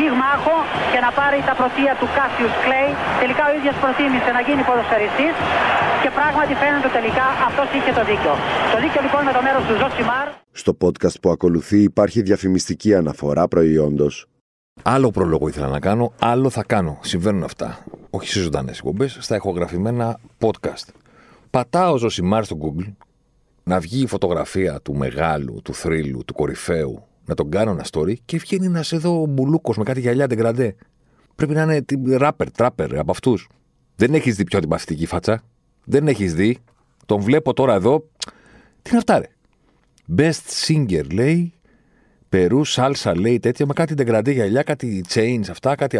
πυγμάχο και να πάρει τα πρωτεία του Κάσιους Κλέη. Τελικά ο ίδιος προτίμησε να γίνει ποδοσφαιριστής και πράγματι φαίνεται τελικά αυτός είχε το δίκιο. Το δίκιο λοιπόν με το μέρος του Ζωσιμάρ. Στο podcast που ακολουθεί υπάρχει διαφημιστική αναφορά προϊόντος. Άλλο πρόλογο ήθελα να κάνω, άλλο θα κάνω. Συμβαίνουν αυτά. Όχι σε ζωντανές εκπομπές, στα ηχογραφημένα podcast. Πατάω Ζωσιμάρ στο Google να βγει η φωτογραφία του μεγάλου, του θρύλου, του κορυφαίου, να τον κάνω ένα story και βγαίνει ένας εδώ μπουλούκος με κάτι γυαλιά τεγκραντέ. Πρέπει να είναι ράπερ, τράπερ από αυτούς. Δεν έχεις δει πιο αντιπαθητική φάτσα. Δεν έχεις δει. Τον βλέπω τώρα εδώ. Τι είναι αυτά, ρε; Best singer λέει. Περού, σάλσα λέει τέτοια. Με κάτι τεγκραντέ γυαλιά, κάτι chains αυτά, κάτι.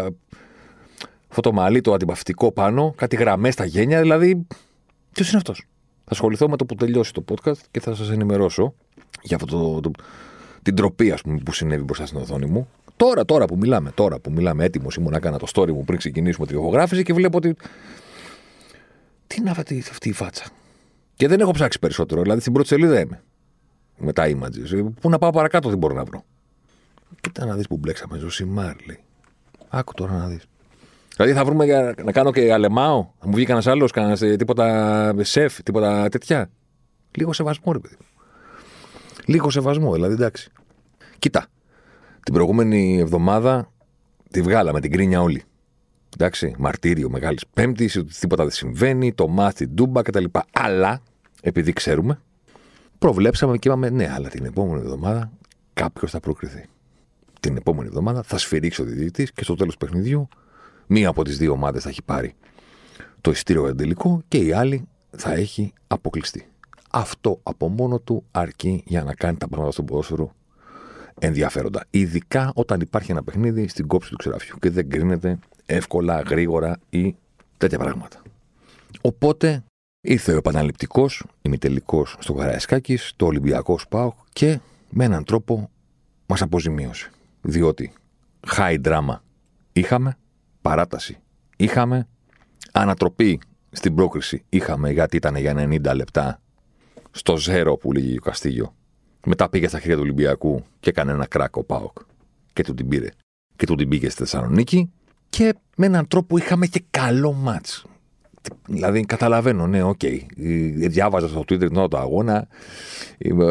Αυτό το μαλλί το αντιπαθητικό πάνω, κάτι γραμμές στα γένια. Δηλαδή, ποιος είναι αυτός; Θα ασχοληθώ με το που τελειώσει το podcast και θα σας ενημερώσω για αυτό το, το, την τροπή ας πούμε, που συνέβη μπροστά στην οθόνη μου. Τώρα, τώρα που μιλάμε, τώρα που μιλάμε, έτοιμος ήμουν να κάνω το story μου πριν ξεκινήσουμε τη ηχογράφηση και βλέπω ότι. Τι είναι αυτή, αυτή η φάτσα. Και δεν έχω ψάξει περισσότερο. Δηλαδή στην πρώτη σελίδα είμαι. Με τα images. Πού να πάω παρακάτω δεν μπορώ να βρω. Κοίτα να δεις που μπλέξαμε. Ζωσιμάρ λέει. Άκου τώρα να δεις. Δηλαδή θα βρούμε για να κάνω και αλεμάω. Θα μου βγει κανένας άλλος, κανένας τίποτα σεφ, τίποτα τέτοια. Λίγο σεβασμό, ρε παιδί. Λίγο σεβασμό, δηλαδή εντάξει. Κοίτα. Την προηγούμενη εβδομάδα τη βγάλαμε την κρίνια όλοι. Εντάξει, μαρτύριο Μεγάλης Πέμπτης, ότι τίποτα δεν συμβαίνει, το μάθη, ντούμπα κτλ. Αλλά, επειδή ξέρουμε, προβλέψαμε και είπαμε ναι, αλλά την επόμενη εβδομάδα κάποιος θα προκριθεί. Την επόμενη εβδομάδα θα σφυρίξει ο διδυτή και στο τέλος του παιχνιδιού μία από τις δύο ομάδες θα έχει πάρει το ειστήριο εντελικό και η άλλη θα έχει αποκλειστεί. Αυτό από μόνο του αρκεί για να κάνει τα πράγματα στον ποδόσφαιρο ενδιαφέροντα. Ειδικά όταν υπάρχει ένα παιχνίδι στην κόψη του ξεραφιού και δεν κρίνεται εύκολα, γρήγορα ή τέτοια πράγματα. Οπότε ήρθε ο επαναληπτικός, ημιτελικός στο Καραϊσκάκη, το Ολυμπιακός Σπάουκ και με έναν τρόπο μας αποζημίωσε. Διότι high drama είχαμε, παράταση είχαμε, ανατροπή στην πρόκριση είχαμε γιατί ήταν για 90 λεπτά στο ζέρο που λέγει ο Καστίγιο. Μετά πήγε στα χέρια του Ολυμπιακού και έκανε ένα κρακ ο ΠΑΟΚ. Και του την πήρε. Και του την πήγε στη Θεσσαλονίκη. Και με έναν τρόπο είχαμε και καλό ματς. Δηλαδή, καταλαβαίνω, ναι, OK. Okay. Διάβαζα στο Twitter το αγώνα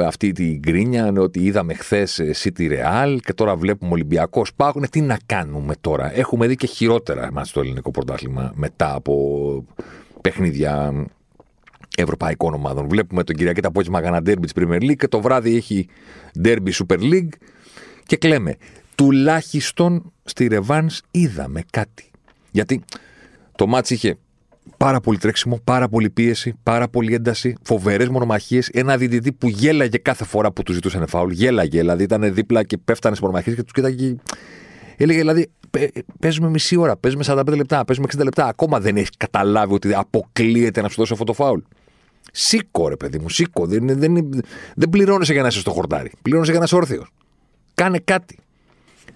αυτή την γκρίνια ότι είδαμε χθες City Real και τώρα βλέπουμε Ολυμπιακός Πάοκ. Ναι, τι να κάνουμε τώρα. Έχουμε δει και χειρότερα εμά στο ελληνικό πρωτάθλημα μετά από παιχνίδια ευρωπαϊκών ομάδων. Βλέπουμε τον Κυριακή τα απόγευμα κάνα ντέρμπι της Premier League και το βράδυ έχει ντέρμπι Super League και κλαίμε. Τουλάχιστον στη Ρεβάν είδαμε κάτι. Γιατί το μάτς είχε πάρα πολύ τρέξιμο, πάρα πολύ πίεση, πάρα πολύ ένταση, φοβερές μονομαχίες. Ένα διδυτή που γέλαγε κάθε φορά που του ζητούσαν φάουλ. Γέλαγε, δηλαδή ήταν δίπλα και πέφτανε στις μονομαχίες και τους κοίταγε. Έλεγε δηλαδή, παίζουμε μισή ώρα, παίζουμε 45 λεπτά, παίζουμε 60 λεπτά. Ακόμα δεν έχεις καταλάβει ότι αποκλείεται να σου δώσει αυτό το φάουλ. Σήκω, ρε παιδί μου, σήκω. Δεν, δεν, δεν πληρώνεσαι για να είσαι στο χορτάρι. Πληρώνεσαι για να είσαι όρθιος. Κάνε κάτι.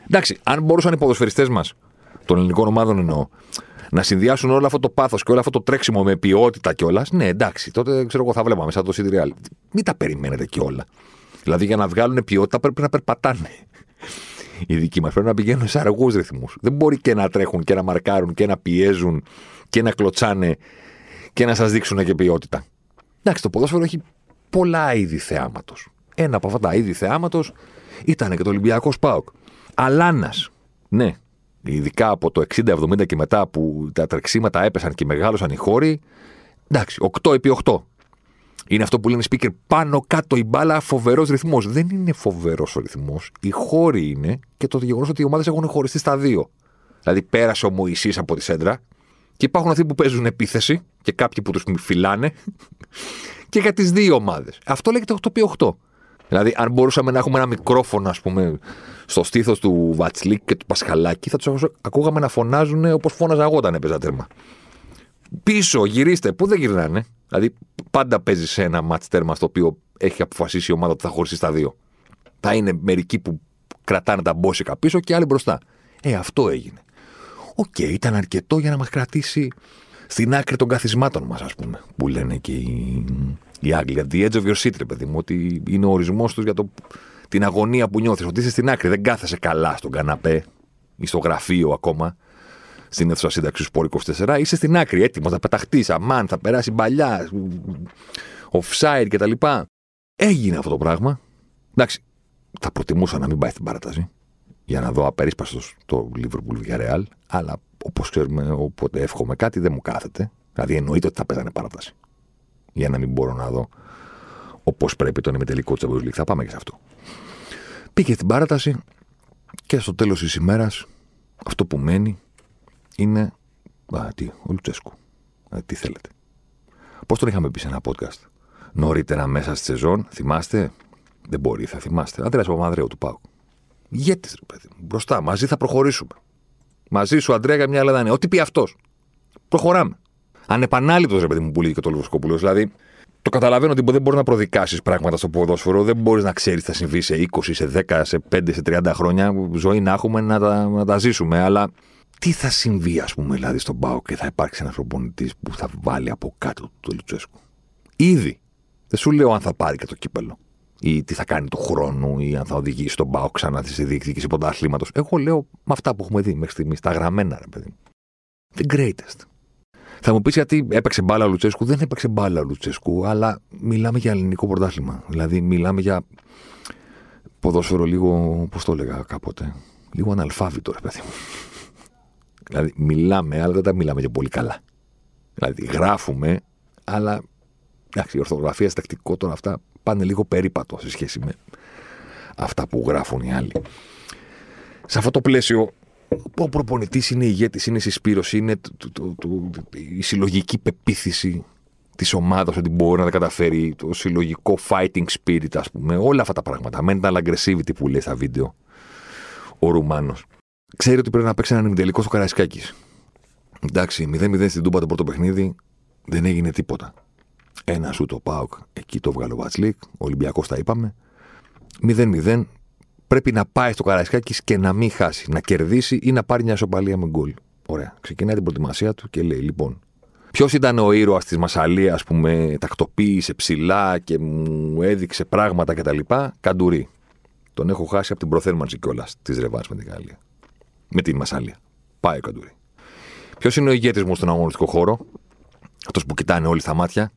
Εντάξει, αν μπορούσαν οι ποδοσφαιριστές μας, των ελληνικών ομάδων εννοώ, να συνδυάσουν όλο αυτό το πάθος και όλο αυτό το τρέξιμο με ποιότητα κιόλας, ναι, εντάξει, τότε ξέρω εγώ θα βλέπαμε σαν το City Μην τα περιμένετε κιόλα. Δηλαδή για να βγάλουν ποιότητα πρέπει να περπατάνε. Οι δικοί μας πρέπει να πηγαίνουν σε αργούς ρυθμούς. Δεν μπορεί και να τρέχουν και να μαρκάρουν και να πιέζουν και να κλωτσάνε και να σας δείξουν και ποιότητα. Εντάξει, το ποδόσφαιρο έχει πολλά είδη θεάματος. Ένα από αυτά τα είδη θεάματος ήταν και το Ολυμπιακός Σπάουκ. Αλάνας. Ναι, ειδικά από το 60-70 και μετά που τα τρεξίματα έπεσαν και μεγάλωσαν οι χώροι. Εντάξει, 8 επί 8. Είναι αυτό που λένε speaker πάνω κάτω η μπάλα, φοβερός ρυθμός. Δεν είναι φοβερός ο ρυθμός. Οι χώροι είναι και το γεγονός ότι οι ομάδες έχουν χωριστεί στα δύο. Δηλαδή πέρασε ο Μωησή από τη σέντρα και υπάρχουν αυτοί που παίζουν επίθεση και κάποιοι που τους φυλάνε και για τις δύο ομάδες. Αυτό λέγεται 8x8. Δηλαδή, αν μπορούσαμε να έχουμε ένα μικρόφωνο, ας πούμε, στο στήθος του Βατσλίκ και του Πασχαλάκη, θα τους ακούγαμε να φωνάζουν όπως φώναζα εγώ όταν έπαιζα τέρμα. Πίσω, γυρίστε. Πού δεν γυρνάνε. Δηλαδή, πάντα παίζει σε ένα ματς τέρμα στο οποίο έχει αποφασίσει η ομάδα ότι θα χωρίσει στα δύο. Θα είναι μερικοί που κρατάνε τα μπόσικα πίσω και άλλοι μπροστά. Ε, αυτό έγινε. Οκ, ήταν αρκετό για να μας κρατήσει στην άκρη των καθισμάτων μας, ας πούμε. Που λένε και οι, οι Άγγλοι. The edge of your seat, ρε παιδί μου. Ότι είναι ο ορισμός τους για το, την αγωνία που νιώθεις. Ότι είσαι στην άκρη. Δεν κάθεσαι καλά στον καναπέ ή στο γραφείο ακόμα. Στην αίθουσα σύνταξης Σπόρ 24. Είσαι στην άκρη, έτοιμος να πεταχτείς. Αμάν, θα περάσει παλιά. Offside κτλ. Έγινε αυτό το πράγμα. Εντάξει, θα προτιμούσα να μην πάει στην παράταση για να δω απερίσπαστο το Liverpool Real, αλλά όπως ξέρουμε, όποτε εύχομαι κάτι δεν μου κάθεται. Δηλαδή εννοείται ότι θα παίζανε παράταση. Για να μην μπορώ να δω όπως πρέπει τον ημιτελικό της Champions Θα πάμε και σε αυτό. Πήγε στην παράταση και στο τέλος της ημέρας αυτό που μένει είναι. Α, τι, ο Λουτσέσκου. Α, τι θέλετε. Πώς τον είχαμε πει σε ένα podcast νωρίτερα μέσα στη σεζόν, θυμάστε; Δεν μπορεί, θα θυμάστε. Αντρέα Παπανδρέου του Πάου. Ηγέτης, ρε παιδί Μπροστά, μαζί θα προχωρήσουμε. Μαζί σου, Αντρέα, για μια Ελλάδα είναι. Ό,τι πει αυτός. Προχωράμε. Ανεπανάληπτος, ρε παιδί μου, που λέει και το Λευκοπούλο. Δηλαδή, το καταλαβαίνω ότι δεν μπορείς να προδικάσεις πράγματα στο ποδόσφαιρο. Δεν μπορείς να ξέρεις τι θα συμβεί σε 20, σε 10, σε 5, σε 30 χρόνια. Ζωή να έχουμε να τα, να τα ζήσουμε. Αλλά τι θα συμβεί, ας πούμε, δηλαδή, στον Πάο και θα υπάρξει ένας προπονητής που θα βάλει από κάτω το Λουτσέσκου; Ήδη. Δεν σου λέω αν θα πάρει και το κύπελο ή τι θα κάνει του χρόνου ή αν θα οδηγήσει τον Πάο ξανά στη διεκδίκηση πρωταθλήματος. Εγώ λέω με αυτά που έχουμε δει μέχρι στιγμής, τα γραμμένα, ρε παιδί. The greatest. Θα μου πεις γιατί έπαιξε μπάλα ο Λουτσέσκου. Δεν έπαιξε μπάλα ο Λουτσέσκου, αλλά μιλάμε για ελληνικό πρωτάθλημα. Δηλαδή, μιλάμε για ποδόσφαιρο λίγο, πώς το έλεγα κάποτε, λίγο αναλφάβητο, ρε παιδί μου. Δηλαδή, μιλάμε, αλλά δεν τα μιλάμε για πολύ καλά. Δηλαδή, γράφουμε, αλλά εντάξει, η ορθογραφία, τακτικό τώρα αυτά πάνε λίγο περίπατο σε σχέση με αυτά που γράφουν οι άλλοι. Σε αυτό το πλαίσιο, ο προπονητής είναι ηγέτης, είναι συσπήρωση, είναι το, το, το, η συλλογική πεποίθηση της ομάδας ότι μπορεί να τα καταφέρει, το συλλογικό fighting spirit, ας πούμε, όλα αυτά τα πράγματα. Mental aggressivity που λέει στα βίντεο ο Ρουμάνος. Ξέρει ότι πρέπει να παίξει έναν ημιτελικό στο Καραϊσκάκης. Εντάξει, 0-0 στην Τούμπα το πρώτο παιχνίδι, δεν έγινε τίποτα. Ένα σου το Πάοκ, εκεί το βγάλω ο Βατσλίκ, ο Ολυμπιακός τα είπαμε. 0-0. Πρέπει να πάει στο Καραϊσκάκης και να μην χάσει, να κερδίσει ή να πάρει μια σοπαλία με γκολ. Ωραία. Ξεκινάει την προετοιμασία του και λέει: Λοιπόν, ποιος ήταν ο ήρωας της Μασαλίας που με τακτοποίησε ψηλά και μου έδειξε πράγματα κτλ. Καντουρί. Τον έχω χάσει από την προθέρμανση κιόλας της Ρεβά με την Γαλλία. Με τη Μασαλία. Πάει ο Καντουρί. Ποιος είναι ο ηγέτης μου στον αγωνιστικό χώρο, αυτός που κοιτάνε όλοι στα μάτια,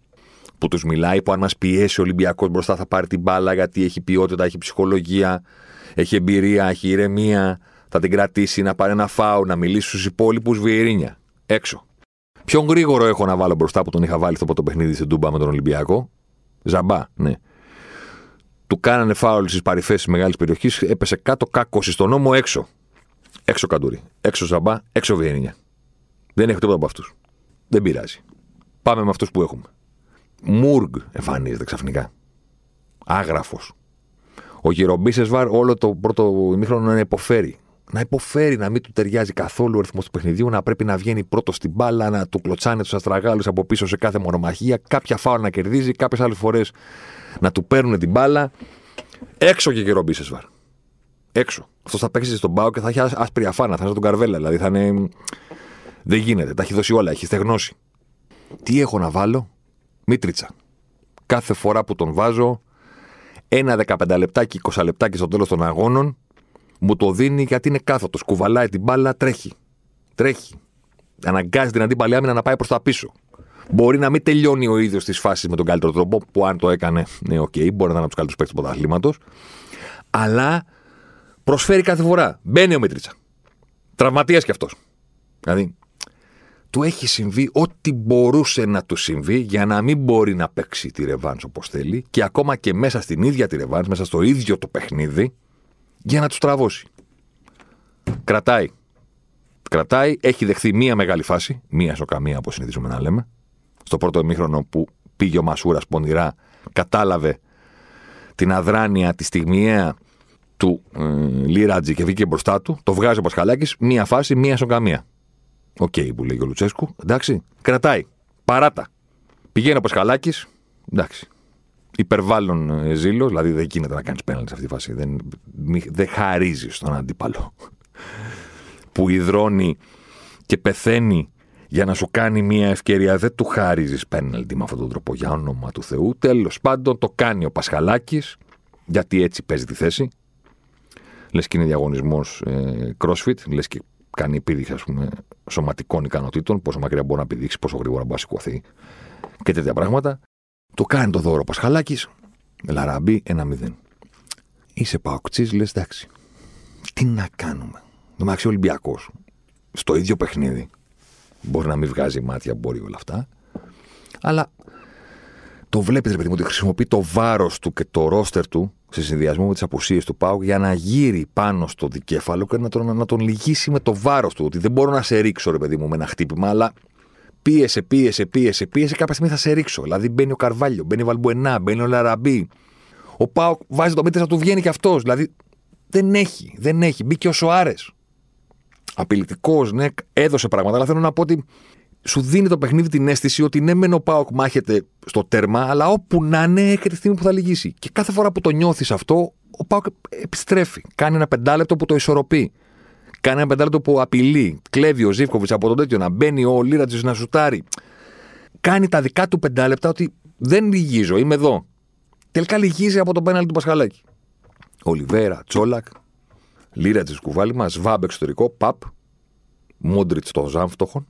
που τους μιλάει, που αν μας πιέσει ο Ολυμπιακός μπροστά θα πάρει την μπάλα γιατί έχει ποιότητα, έχει ψυχολογία, έχει εμπειρία, έχει ηρεμία, θα την κρατήσει, να πάρει ένα φάου, να μιλήσει στους υπόλοιπους βιερίνια. Έξω. Πιο γρήγορο έχω να βάλω μπροστά που τον είχα βάλει στο πρώτο παιχνίδι στην Τούμπα με τον Ολυμπιακό; Ζαμπά, ναι. Του κάνανε φάουλ στις παρυφές της μεγάλης περιοχής, έπεσε κάτω, κάκωση στον νόμο έξω. Έξω καντούρι. Έξω ζαμπά, έξω βιερίνια. Δεν έχω τίποτα από αυτούς. Δεν πειράζει. Πάμε με αυτούς που έχουμε. Μούργ εμφανίζεται ξαφνικά. Άγραφος. Ο Γερομπίσεσβαρ όλο το πρώτο ημίχρονο να υποφέρει. Να υποφέρει, να μην του ταιριάζει καθόλου ο ρυθμός του παιχνιδιού, να πρέπει να βγαίνει πρώτος στην μπάλα, να του κλωτσάνε τους αστραγάλους από πίσω σε κάθε μονομαχία, κάποια φάουλ να κερδίζει, κάποιες άλλες φορές να του παίρνουν την μπάλα. Έξω και Γερομπίσεσβαρ. Έξω. Αυτός θα παίξει στον πάο και θα έχει άσπρη αφάνα, θα είναι τον καρβέλα. Δηλαδή θα είναι. Δεν γίνεται. Τα έχει δώσει όλα, έχει στεγνώσει. Τι έχω να βάλω, Μίτριτσα. Κάθε φορά που τον βάζω, ένα 15 λεπτάκι, 20 λεπτάκι στο τέλος των αγώνων, μου το δίνει γιατί είναι κάθετος. Κουβαλάει την μπάλα, τρέχει. Τρέχει. Αναγκάζει την αντίπαλη άμυνα να πάει προς τα πίσω. Μπορεί να μην τελειώνει ο ίδιος τις φάσεις με τον καλύτερο τρόπο, που αν το έκανε, ναι, OK, okay, μπορεί να είναι από τους καλύτερους παίκτες του πρωταθλήματος. Αλλά προσφέρει κάθε φορά. Μπαίνει ο Μίτριτσα. Τραυματίας κι αυτός. Δηλαδή, του έχει συμβεί ό,τι μπορούσε να του συμβεί για να μην μπορεί να παίξει τη ρεβάνς όπως θέλει και ακόμα και μέσα στην ίδια τη ρεβάνς, μέσα στο ίδιο το παιχνίδι, για να τους τραβώσει. Κρατάει. Κρατάει, έχει δεχθεί μία μεγάλη φάση, μία σοκαμία όπως συνηθίζουμε να λέμε. Στο πρώτο ημίχρονο που πήγε ο Μασούρας πονηρά, κατάλαβε την αδράνεια, τη στιγμιαία του ε, Λίρατζη και βγήκε μπροστά του. Το βγάζει ο Πασχαλάκης, μία φάση, μία σοκαμία. Οκ, που λέει ο Λουτσέσκου. Εντάξει, κρατάει. Παράτα. Πηγαίνει ο Πασχαλάκης. Εντάξει. Υπερβάλλον ε, ζήλο, δηλαδή δεν γίνεται να κάνεις πέναλτι σε αυτή τη φάση. Δεν, δεν χαρίζεις στον αντίπαλο. που υδρώνει και πεθαίνει για να σου κάνει μια ευκαιρία. Δεν του χαρίζεις πέναλτι με αυτόν τον τρόπο για όνομα του Θεού. Τέλος πάντων το κάνει ο Πασχαλάκης, γιατί έτσι παίζει τη θέση. Λες και είναι διαγωνισμός ε, crossfit, λες και κάνει επίδειξη ας πούμε, σωματικών ικανοτήτων, πόσο μακριά μπορεί να πηδήξει, πόσο γρήγορα μπορεί να σηκωθεί και τέτοια πράγματα. Το κάνει το δώρο Πασχαλάκης, Λαραμπή 1-0. Είσαι παοκτσή, λες εντάξει. Τι να κάνουμε. Νομάξει Ολυμπιακός. Στο ίδιο παιχνίδι. Μπορεί να μην βγάζει μάτια, μπορεί όλα αυτά. Αλλά το βλέπετε, ρε παιδί μου, ότι χρησιμοποιεί το βάρος του και το ρόστερ του σε συνδυασμό με τις απουσίες του Πάου για να γύρει πάνω στο δικέφαλο και να τον, να τον λυγίσει με το βάρος του. Ότι δεν μπορώ να σε ρίξω, ρε παιδί μου, με ένα χτύπημα, αλλά πίεσε, πίεσε, πίεσε, πίεσε. Κάποια στιγμή θα σε ρίξω. Δηλαδή μπαίνει ο Καρβάλιο, μπαίνει ο Βαλμπουενά, μπαίνει ο Λαραμπή. Ο Πάου βάζει το μέτρη, θα του βγαίνει και αυτός. Δηλαδή δεν έχει, δεν έχει. Μπήκε ο Σοάρες. Απειλητικός, ναι, έδωσε πράγματα, αλλά θέλω να πω ότι σου δίνει το παιχνίδι την αίσθηση ότι ναι, μεν ο Πάοκ μάχεται στο τέρμα, αλλά όπου να είναι, έχει τη στιγμή που θα λυγίσει. Και κάθε φορά που το νιώθεις αυτό, ο Πάοκ επιστρέφει. Κάνει ένα πεντάλεπτο που το ισορροπεί. Κάνει ένα πεντάλεπτο που απειλεί. Κλέβει ο Ζήφκοβιτς από τον τέτοιο να μπαίνει ο Λίρατζης να σουτάρει. Κάνει τα δικά του πεντάλεπτα ότι δεν λυγίζω, είμαι εδώ. Τελικά λυγίζει από το πέναλ του Πασχαλάκη. Ολιβέρα, Τσόλακ, Λίρατζης κουβάλημα, μπαμ εξωτερικό, παπ, Μόντριτς των πάμφτωχων.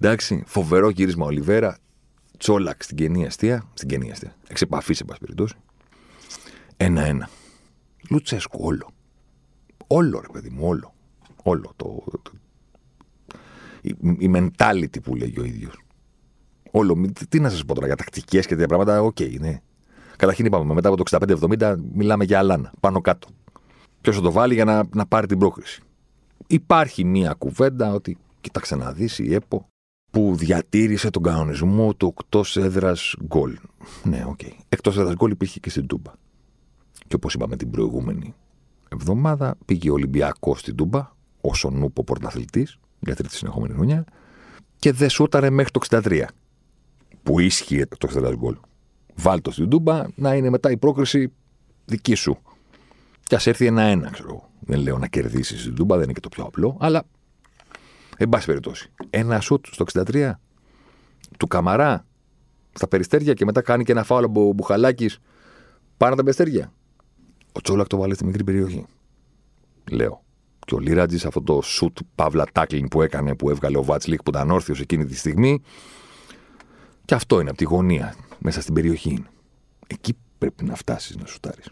Εντάξει, φοβερό γύρισμα Ολιβέρα. Τσόλακ στην κενή εστία. Στην κενή εστία. Εξ επαφής, σε πάση περιπτώσει. Ένα-ένα. Λουτσέσκου, όλο. Όλο, ρε παιδί μου, όλο. Όλο. Το, το, η, η mentality που λέγει ο ίδιος. Όλο. Τι να σας πω τώρα για τακτικές και τέτοια πράγματα. OK, okay, ναι. Καταρχήν είπαμε, μετά από το 65-70 μιλάμε για αλάνα. Πάνω κάτω. Ποιος θα το βάλει για να, να πάρει την πρόκριση. Υπάρχει μία κουβέντα ότι Κοίταξε να δεις η ΕΠΟ που διατήρησε τον κανονισμό του εκτός έδρας γκολ. Ναι, OK. Okay. Εκτός έδρας γκολ υπήρχε και στην Τούμπα. Και όπως είπαμε την προηγούμενη εβδομάδα, πήγε ο Ολυμπιακός στην Τούμπα, ω ο νούπο πρωταθλητής για τρίτη συνεχόμενη χρονιά, και δεν σούταρε μέχρι το 63. Που ίσχυε το εκτός έδρας γκολ. Βάλτο στην Τούμπα να είναι μετά η πρόκριση δική σου. Και ας έρθει ένα-ένα, ξέρω Δεν λέω να κερδίσεις στην Τούμπα, δεν είναι και το πιο απλό, αλλά Εν πάση περιπτώσει. Ένα σουτ στο 63 του Καμαρά στα περιστέρια και μετά κάνει και ένα φάουλο από μπουχαλάκι πάνω τα περιστέρια. Ο Τσόλακ το βάλε στη μικρή περιοχή. Λέω. Και ο Λίρατζης αυτό το σουτ παύλα τάκλινγκ που έκανε που έβγαλε ο Βάτσλικ που ήταν όρθιος εκείνη τη στιγμή. Και αυτό είναι από τη γωνία μέσα στην περιοχή. Εκεί πρέπει να φτάσεις να σουτάρεις.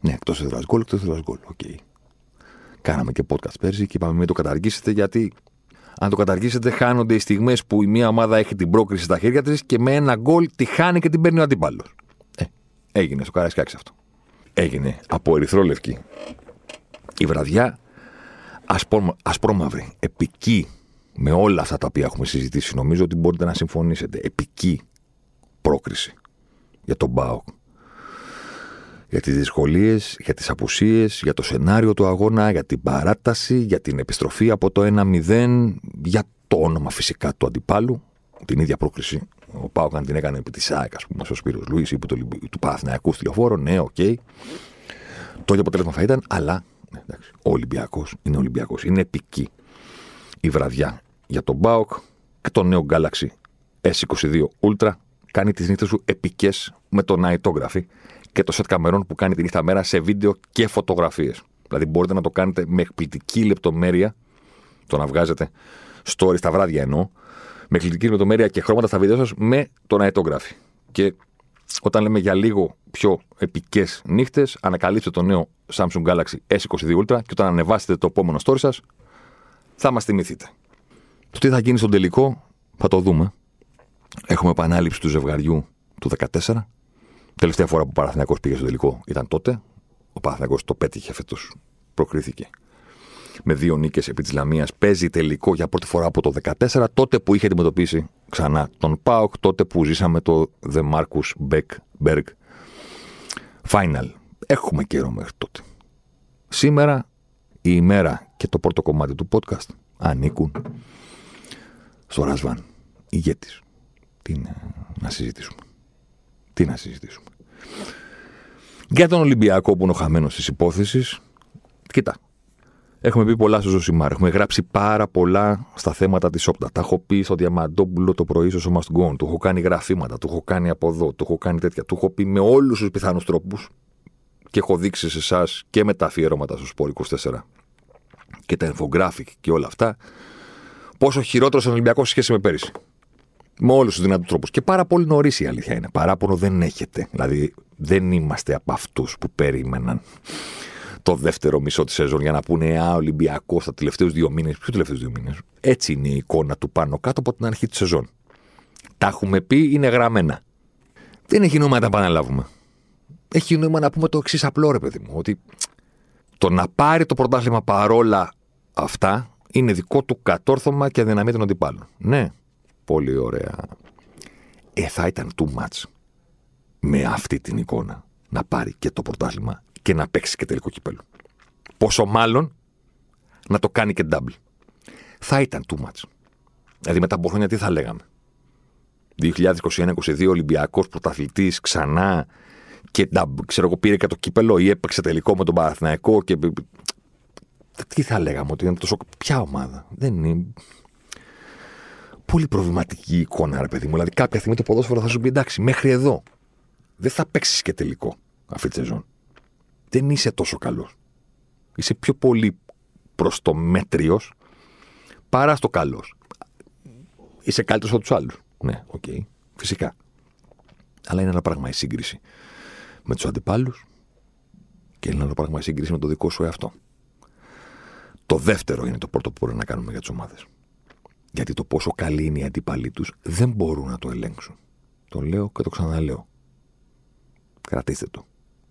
Ναι, εκτός έδρας γκολ, εκτός έδρας γκολ. Οκ. Κάναμε και podcast πέρσι και είπαμε μην το καταργήσετε γιατί αν το καταργήσετε, χάνονται οι στιγμές που η μία ομάδα έχει την πρόκριση στα χέρια της και με ένα γκολ τη χάνει και την παίρνει ο αντίπαλος. Ε, έγινε στο Καραϊσκάκης αυτό. Έγινε από ερυθρόλευκη. Η βραδιά ασπρό, ασπρόμαυρη, επική με όλα αυτά τα οποία έχουμε συζητήσει. Νομίζω ότι μπορείτε να συμφωνήσετε. Επική πρόκριση για τον ΠΑΟΚ για τις δυσκολίες, για τις απουσίες, για το σενάριο του αγώνα, για την παράταση, για την επιστροφή από το 1-0, για το όνομα φυσικά του αντιπάλου, την ίδια πρόκριση. Ο ΠΑΟΚ αν την έκανε επί της ΑΕΚ, ας πούμε, ο Σπύρος Λούης, είπε του, του Παναθηναϊκού στη ναι, OK. Okay. Το ίδιο αποτέλεσμα θα ήταν, αλλά ναι, εντάξει, ο Ολυμπιακός είναι Ολυμπιακός. Είναι επική η βραδιά για τον Πάοκ και το νέο Galaxy S22 Ultra κάνει τις νύχτες του επικές με το Nightography και το σετ καμερών που κάνει τη νύχτα μέρα σε βίντεο και φωτογραφίες. Δηλαδή μπορείτε να το κάνετε με εκπληκτική λεπτομέρεια, το να βγάζετε stories τα βράδια εννοώ, με εκπληκτική λεπτομέρεια και χρώματα στα βίντεο σας με το Nightography. Και όταν λέμε για λίγο πιο επικές νύχτες, ανακαλύψτε το νέο Samsung Galaxy S22 Ultra και όταν ανεβάσετε το επόμενο story σας, θα μας θυμηθείτε. Το τι θα γίνει στον τελικό θα το δούμε. Έχουμε επανάληψη του ζευγαριού του 14 Τελευταία φορά που ο Παναθυνακό πήγε στο τελικό ήταν τότε. Ο Παναθυνακό το πέτυχε φέτος. Προκρίθηκε με δύο νίκες επί της Λαμίας. Παίζει τελικό για πρώτη φορά από το 2014, τότε που είχε αντιμετωπίσει ξανά τον Πάοκ, τότε που ζήσαμε το The Marcus Beck Berg Final. Έχουμε καιρό μέχρι τότε. Σήμερα η ημέρα και το πρώτο κομμάτι του podcast ανήκουν στο Ρασβάν. Ηγέτης. Τι να, να συζητήσουμε. Τι να συζητήσουμε. Για τον Ολυμπιακό που είναι ο χαμένος της υπόθεσης, κοίτα, Έχουμε πει πολλά στο Ζωσιμάρ. Έχουμε γράψει πάρα πολλά στα θέματα της Όπτα. Τα έχω πει στο Διαμαντόπουλο το πρωί στο Must Go. Του έχω κάνει γραφήματα, του έχω κάνει από εδώ, του έχω κάνει τέτοια. Του έχω πει με όλους τους πιθανούς τρόπους και έχω δείξει σε εσάς και με τα αφιερώματα στο Σπόρ 24 και τα infographic και όλα αυτά πόσο χειρότερο είναι ο Ολυμπιακός σε σχέση με πέρυσι. Με όλους τους δυνατούς τρόπους. Και πάρα πολύ νωρίς η αλήθεια είναι. Παράπονο δεν έχετε. Δηλαδή δεν είμαστε από αυτούς που περίμεναν το δεύτερο μισό της σεζόν για να πούνε Α, Ολυμπιακός στα τελευταίους δύο μήνες. Ποιο τελευταίους δύο μήνες; Έτσι είναι η εικόνα του πάνω κάτω από την αρχή της σεζόν. Τα έχουμε πει, είναι γραμμένα. Δεν έχει νόημα να τα επαναλάβουμε. Έχει νόημα να πούμε το εξής απλό, ρε παιδί μου. Ότι το να πάρει το πρωτάθλημα παρόλα αυτά είναι δικό του κατόρθωμα και αδυναμία των αντιπάλων. Ναι, πολύ ωραία. Ε, θα ήταν too much με αυτή την εικόνα να πάρει και το πρωτάθλημα και να παίξει και τελικό κυπέλο. Πόσο μάλλον να το κάνει και double. Θα ήταν too much. Δηλαδή μετά από χρόνια τι θα λέγαμε; 2021-2022 Ολυμπιακός πρωταθλητής ξανά και ξέρω εγώ πήρε και το κύπελο ή έπαιξε τελικό με τον Παναθηναϊκό και. Τι θα λέγαμε, ότι είναι τόσο. Ποια ομάδα; Δεν είναι. Πολύ προβληματική εικόνα, ρε παιδί μου. Δηλαδή, κάποια στιγμή το ποδόσφαιρο θα σου πει εντάξει, μέχρι εδώ. Δεν θα παίξεις και τελικό αυτή τη σεζόν δεν είσαι τόσο καλός. Είσαι πιο πολύ προς το μέτριος παρά στο καλός. Είσαι καλύτερος από τους άλλους. Ναι, OK. Okay. Φυσικά. Αλλά είναι ένα πράγμα η σύγκριση με τους αντιπάλους και είναι ένα πράγμα η σύγκριση με το δικό σου εαυτό. Το δεύτερο είναι το πρώτο που μπορούμε να κάνουμε για τις ομάδες. Γιατί το πόσο καλή είναι οι αντίπαλοι τους δεν μπορούν να το ελέγξουν. Το λέω και το ξαναλέω. Κρατήστε το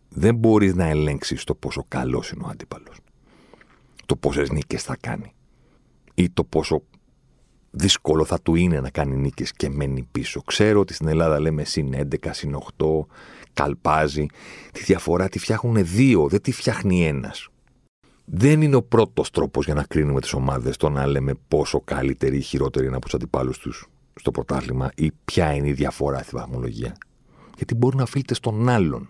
δεν μπορείς να ελέγξεις το πόσο καλός είναι ο αντίπαλος. Το πόσες νίκες θα κάνει. Ή το πόσο δύσκολο θα του είναι να κάνει νίκες και μένει πίσω. Ξέρω ότι στην Ελλάδα λέμε συν 11, συν 8, καλπάζει. Τη διαφορά τη φτιάχνουν δύο, δεν τη φτιάχνει ένας. Δεν είναι ο πρώτος τρόπος για να κρίνουμε τις ομάδες το να λέμε πόσο καλύτερη ή χειρότερη είναι από τους αντιπάλους τους στο πρωτάθλημα ή ποια είναι η διαφορά στη βαθμολογία. Γιατί μπορεί να οφείλεται στον άλλον.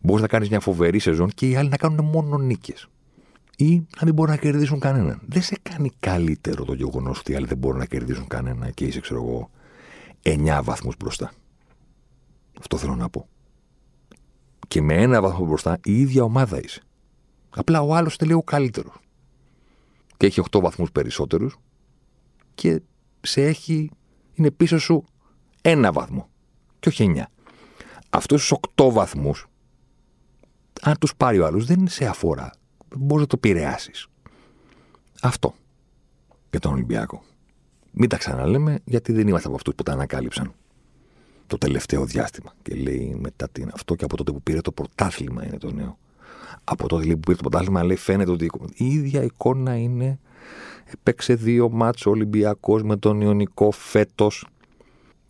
Μπορείς να κάνεις μια φοβερή σεζόν και οι άλλοι να κάνουν μόνο νίκες. Ή να μην μπορούν να κερδίσουν κανέναν. Δεν σε κάνει καλύτερο το γεγονός ότι οι άλλοι δεν μπορούν να κερδίσουν κανέναν και είσαι, ξέρω εγώ, 9 βαθμούς μπροστά. Αυτό θέλω να πω. Και με ένα βαθμό μπροστά η ίδια ομάδα είσαι. Απλά ο άλλος είναι λίγο καλύτερος. Και έχει 8 βαθμούς περισσότερους και σε έχει, είναι πίσω σου ένα βαθμό. Και όχι 9. Αυτούς τους 8 βαθμούς αν τους πάρει ο άλλος, δεν σε αφορά. Μπορείς να το επηρεάσεις. Αυτό για τον Ολυμπιακό. Μην τα ξαναλέμε, γιατί δεν είμαστε από αυτούς που τα ανακάλυψαν το τελευταίο διάστημα. Και λέει μετά την αυτό και από τότε που πήρε το πρωτάθλημα είναι το νέο. Από τότε που πήρε το πρωτάθλημα, λέει φαίνεται ότι η ίδια εικόνα είναι. Έπαιξε δύο μάτσο Ολυμπιακός με τον Ιωνικό φέτος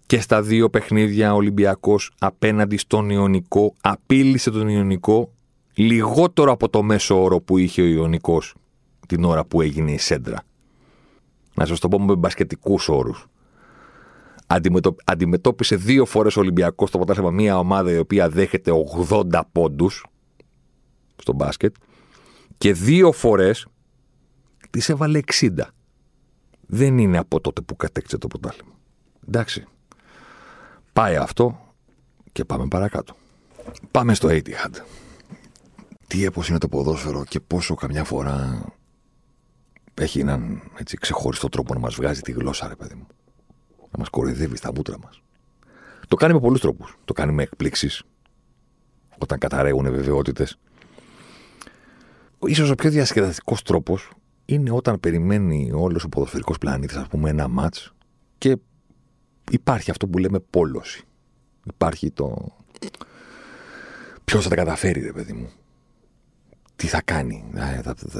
και στα δύο παιχνίδια ο Ολυμπιακός απέναντι στον Ιωνικό απείλησε τον Ιωνικό λιγότερο από το μέσο όρο που είχε ο Ιωνικός την ώρα που έγινε η Σέντρα. Να σας το πω με μπασκετικούς όρους. Αντιμετώπισε δύο φορές ο Ολυμπιακός στο πρωτάθλημα μια ομάδα η οποία δέχεται 80 πόντους στο μπάσκετ και δύο φορές της έβαλε 60. Δεν είναι από τότε που κατέκτησε το πρωτάθλημα. Εντάξει. Πάει αυτό και πάμε παρακάτω. Πάμε στο Etihad τι έπος είναι το ποδόσφαιρο και πόσο καμιά φορά έχει έναν έτσι, ξεχωριστό τρόπο να μας βγάζει τη γλώσσα, ρε παιδί μου. Να μας κοροϊδεύει στα μούτρα μας. Το κάνει με πολλούς τρόπους. Το κάνει με εκπλήξεις, όταν καταραίουν βεβαιότητες. Ίσως ο πιο διασκεδαστικός τρόπος είναι όταν περιμένει όλος ο ποδοσφαιρικός πλανήτης, ας πούμε, ένα μάτς και υπάρχει αυτό που λέμε πόλωση. Υπάρχει το... Ποιος θα τα καταφέρει, ρε παιδί μου τι θα κάνει.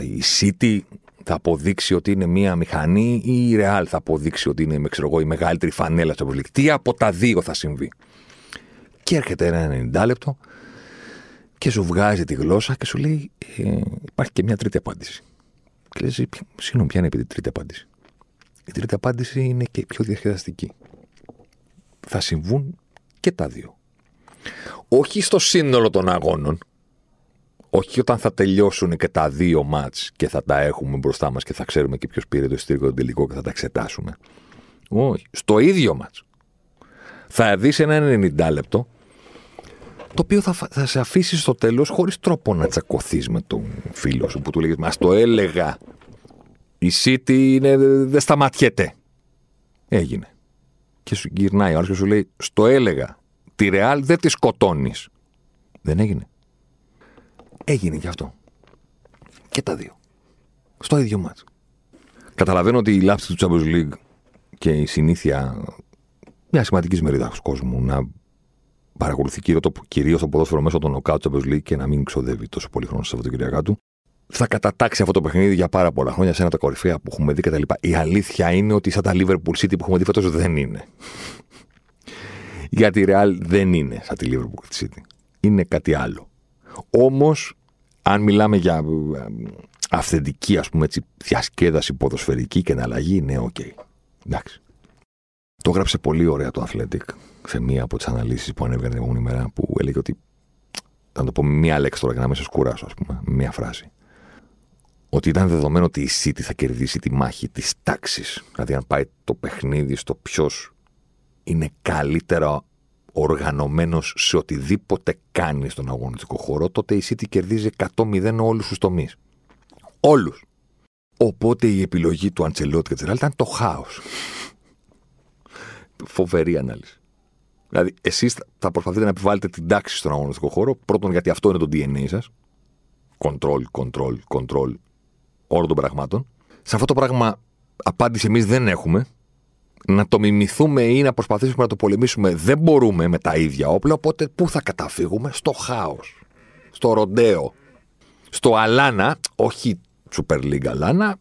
Η City θα αποδείξει ότι είναι μία μηχανή ή η Real θα αποδείξει ότι είναι ξέρω εγώ, η μεγαλύτερη φανέλα στο Ευρωλίκ. Τι από τα δύο θα συμβεί. Και έρχεται ένα 90 λεπτό και σου βγάζει τη γλώσσα και σου λέει ε, υπάρχει και μια τρίτη απάντηση. Και λες, συγγνώμη, ποια είναι η τρίτη απάντηση; Η τρίτη απάντηση είναι και πιο διασκεδαστική. Θα συμβούν και τα δύο. Όχι στο σύνολο των αγώνων, όχι όταν θα τελειώσουν και τα δύο μάτς και θα τα έχουμε μπροστά μας και θα ξέρουμε και ποιος πήρε το ειστήριο το τελικό και θα τα εξετάσουμε. Όχι. Στο ίδιο μάτς. Θα δεις ένα 90 λεπτό το οποίο θα, θα σε αφήσει στο τέλος χωρίς τρόπο να τσακωθείς με τον φίλο σου που του λέγεις «Μας το έλεγα, η City είναι, δεν σταματιέται». Έγινε. Και σου γυρνάει ο άλλος και σου λέει «Στο έλεγα, τη Ρεάλ δεν τη σκοτώνεις». Δεν έγινε. Έγινε και αυτό. Και τα δύο. Στο ίδιο μάτς. Καταλαβαίνω ότι η λάψη του Champions League και η συνήθεια μια σημαντική μερίδα του κόσμου να παρακολουθεί κυρίως το ποδόσφαιρο μέσω των νοκάου Champions League και να μην ξοδεύει τόσο πολύ χρόνο στα Σαββατοκυριακά του. Θα κατατάξει αυτό το παιχνίδι για πάρα πολλά χρόνια σε ένα τα κορυφαία που έχουμε δει κτλ. Η αλήθεια είναι ότι σαν τα Liverpool City που έχουμε δει φέτος δεν είναι. Γιατί η Real δεν είναι σαν τη Liverpool City. Είναι κάτι άλλο. Όμως αν μιλάμε για ε, αυθεντική ας πούμε έτσι διασκέδαση ποδοσφαιρική και εναλλαγή, ναι, ok. Okay. Εντάξει. Το έγραψε πολύ ωραία το Athletic σε μία από τις αναλύσεις που ανέβηκαν την επόμενη μέρα που έλεγε ότι. Θα το πω μία λέξη τώρα για να μην σας κουράσω, ας πούμε, μία φράση. Ότι ήταν δεδομένο ότι η City θα κερδίσει τη μάχη της τάξης. Δηλαδή, αν πάει το παιχνίδι στο ποιος είναι καλύτερο οργανωμένος σε οτιδήποτε κάνει στον αγωνιστικό χώρο, τότε η City κερδίζει 100-0 όλους τους τομείς. Όλους. Οπότε η επιλογή του Αντσελότη και Τζεράλ ήταν το χάος. Φοβερή ανάλυση. Δηλαδή, εσείς θα προσπαθείτε να επιβάλλετε την τάξη στον αγωνιστικό χώρο. Πρώτον, γιατί αυτό είναι το DNA σας. Control, control, control όλων των πραγμάτων. Σε αυτό το πράγμα απάντηση εμείς δεν έχουμε να το μιμηθούμε ή να προσπαθήσουμε να το πολεμήσουμε δεν μπορούμε με τα ίδια όπλα, οπότε πού θα καταφύγουμε, στο χάος, στο ροντέο, στο αλάνα, όχι Super League αλάνα,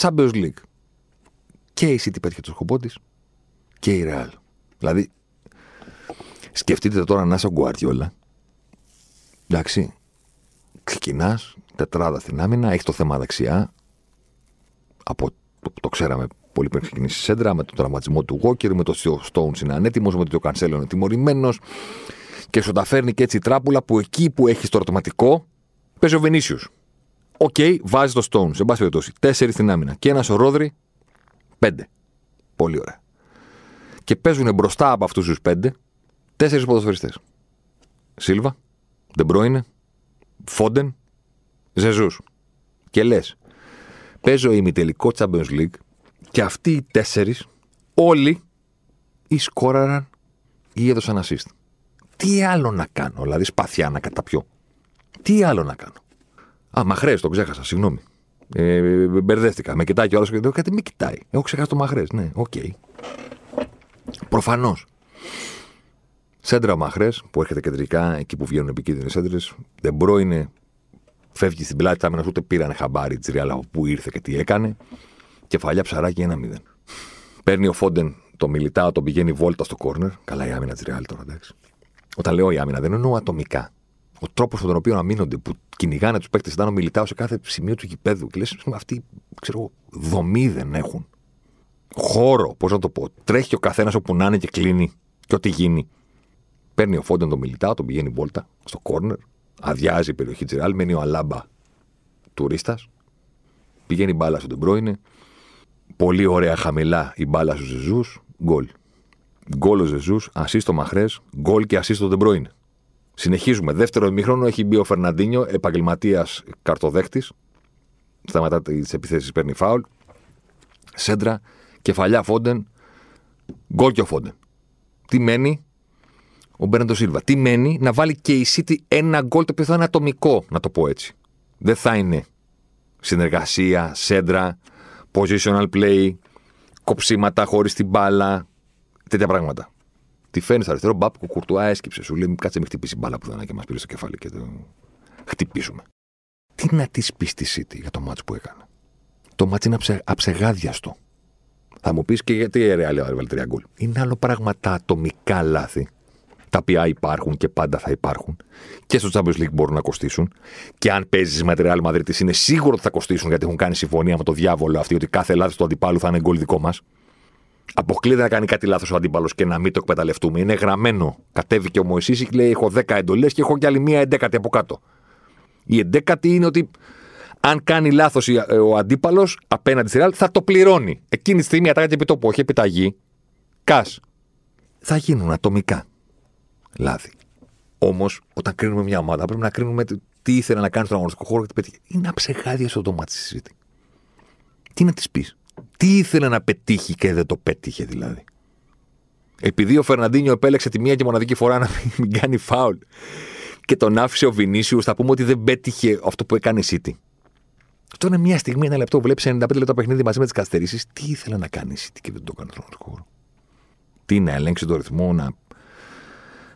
Champions League. Και η City πέτυχε το σκοπό της και η Real. Δηλαδή, σκεφτείτε τώρα να είσαι ο Γκουαρτιόλα. Εντάξει, ξεκινάς, τετράδα στην άμυνα, έχεις το θέμα δεξιά. Από το, το ξέραμε πολύ πριν ξεκινήσει η σέντρα, με τον τραυματισμό του Walker, με το Stones είναι ανέτοιμος, με το Κανσέλο είναι τιμωρημένος. Και σου τα φέρνει και έτσι η τράπουλα που εκεί που έχεις το ερωτηματικό παίζει ο Βινίσιους. Ok, okay, βάζεις το Stones, εν πάση περιπτώσει. Τέσσερις στην άμυνα. Και ένας ο Ρόδρι, πέντε. Πολύ ωραία. Και παίζουν μπροστά από αυτούς τους πέντε τέσσερις ποδοσφαιριστές. Σίλβα, Ντε Μπρόινε, Φόντεν, Ζεζούς. Και λες, παίζω ημιτελικό Champions League και αυτοί οι τέσσερις, όλοι ή σκόραραν ή έδωσαν assist. Τι άλλο να κάνω, δηλαδή σπαθιά να καταπιώ. Τι άλλο να κάνω. Α, Μαχρέζ, το ξέχασα, συγγνώμη. Ε, μπερδεύτηκα. Με κοιτάει και όλο και λέω κάτι με κοιτάει. Έχω ξεχάσει το Μαχρέζ. Ναι, ok. Okay. Προφανώς. Σέντρα μαχρές που έρχεται κεντρικά, εκεί που βγαίνουν επικίνδυνες έντρε. Δεν είναι. Φεύγει στην πλάτη τη άμυνα, ούτε πήραν χαμπάρι της Ριάλα που ήρθε και τι έκανε. Κεφαλιά ψαράκι ένα 0 Παίρνει ο Φόντεν το μιλιτά, τον πηγαίνει βόλτα στο κόρνερ. Καλά η άμυνα της Ρεάλ τώρα, εντάξει. Όταν λέω η άμυνα, δεν εννοώ ατομικά. Ο τρόπος με τον οποίο αμήνονται, που κυνηγάνε τους παίκτες, ήταν ο μιλιτάο σε κάθε σημείο του γηπέδου. Και λες, αυτοί, ξέρω δομή δεν έχουν. Χώρο, πώς να το πω. Τρέχει ο καθένας όπου να είναι και κλείνει και ό,τι γίνει. Παίρνει ο Φόντεν τον μιλιτά, τον πηγαίνει βόλτα στο κόρνερ. Αδειάζει η περιοχή της Ρεάλ, μένει ο Αλάμπα τουρίστας. Πηγαίνει μπάλα στον Τεμπρόινε. Πολύ ωραία χαμηλά η μπάλα στους Ζεζούς. Γκολ. Γκολ ο Ζεζούς, ασίστο Μαχρές, γκολ και ασίστο Τεμπρόινε. Συνεχίζουμε. Δεύτερο ημίχρονο έχει μπει ο Φερναντίνιο, επαγγελματίας καρτοδέκτη. Σταματά τις επιθέσεις, παίρνει φάουλ. Σέντρα, κεφαλιά Φόντεν. Γκολ και ο Φόντεν. Τι μένει, ο Μπέρντο Σίλβα. Τι μένει, να βάλει και η City ένα γκολ το οποίο θα είναι ατομικό, να το πω έτσι. Δεν θα είναι συνεργασία, σέντρα, positional play, κοψίματα χωρίς την μπάλα, τέτοια πράγματα. Τη φέρνει στο αριστερό, μπαπ, ο Κουρτουά έσκυψε. Σου λέει: Κάτσε, μην χτυπήσει μπάλα που δεν και μας πήρε στο κεφάλι και το χτυπήσουμε. Τι να της πεις στη City για το μάτσο που έκανε; Το μάτσο είναι αψε, αψεγάδιαστο. Θα μου πεις και γιατί η Real έβαλε τρία γκολ. Είναι άλλο πράγμα τα ατομικά λάθη. Τα οποία υπάρχουν και πάντα θα υπάρχουν και στο Champions League μπορούν να κοστίσουν. Και αν παίζεις με τη Real Madrid, είναι σίγουρο ότι θα κοστίσουν γιατί έχουν κάνει συμφωνία με το διάβολο αυτή ότι κάθε λάθος του αντιπάλου θα είναι γκολ δικό μας. Αποκλείεται να κάνει κάτι λάθος ο αντίπαλος και να μην το εκμεταλλευτούμε. Είναι γραμμένο. Κατέβηκε ο Μωησή και λέει: Έχω 10 εντολές και έχω κι άλλη μία εντέκατη από κάτω. Η εντέκατη είναι ότι αν κάνει λάθος ο αντίπαλος απέναντι στη Real θα το πληρώνει. Εκείνη τη στιγμή ατάκα και επιτόπου, όχι επιταγή. Κάς. Θα γίνουν ατομικά λάθη. Όμως, όταν κρίνουμε μια ομάδα, πρέπει να κρίνουμε τι ήθελε να κάνει στον αγωνιστικό χώρο και τι πέτυχε. Είναι αψεγάδια στο δωμάτι τη συζήτηση. Τι να της πεις; Τι ήθελε να πετύχει και δεν το πέτυχε δηλαδή; Επειδή ο Φερναντίνιο επέλεξε τη μία και μοναδική φορά να μην κάνει φάουλ και τον άφησε ο Βινίσιους, θα πούμε ότι δεν πέτυχε αυτό που έκανε η City. Αυτό είναι μια στιγμή, ένα λεπτό, βλέπεις 95 λεπτά παιχνίδι μαζί με τις καθυστερήσεις. Τι ήθελε να κάνει η City και δεν το έκανε στον χώρο; Τι να ελέγξει τον ρυθμό, να,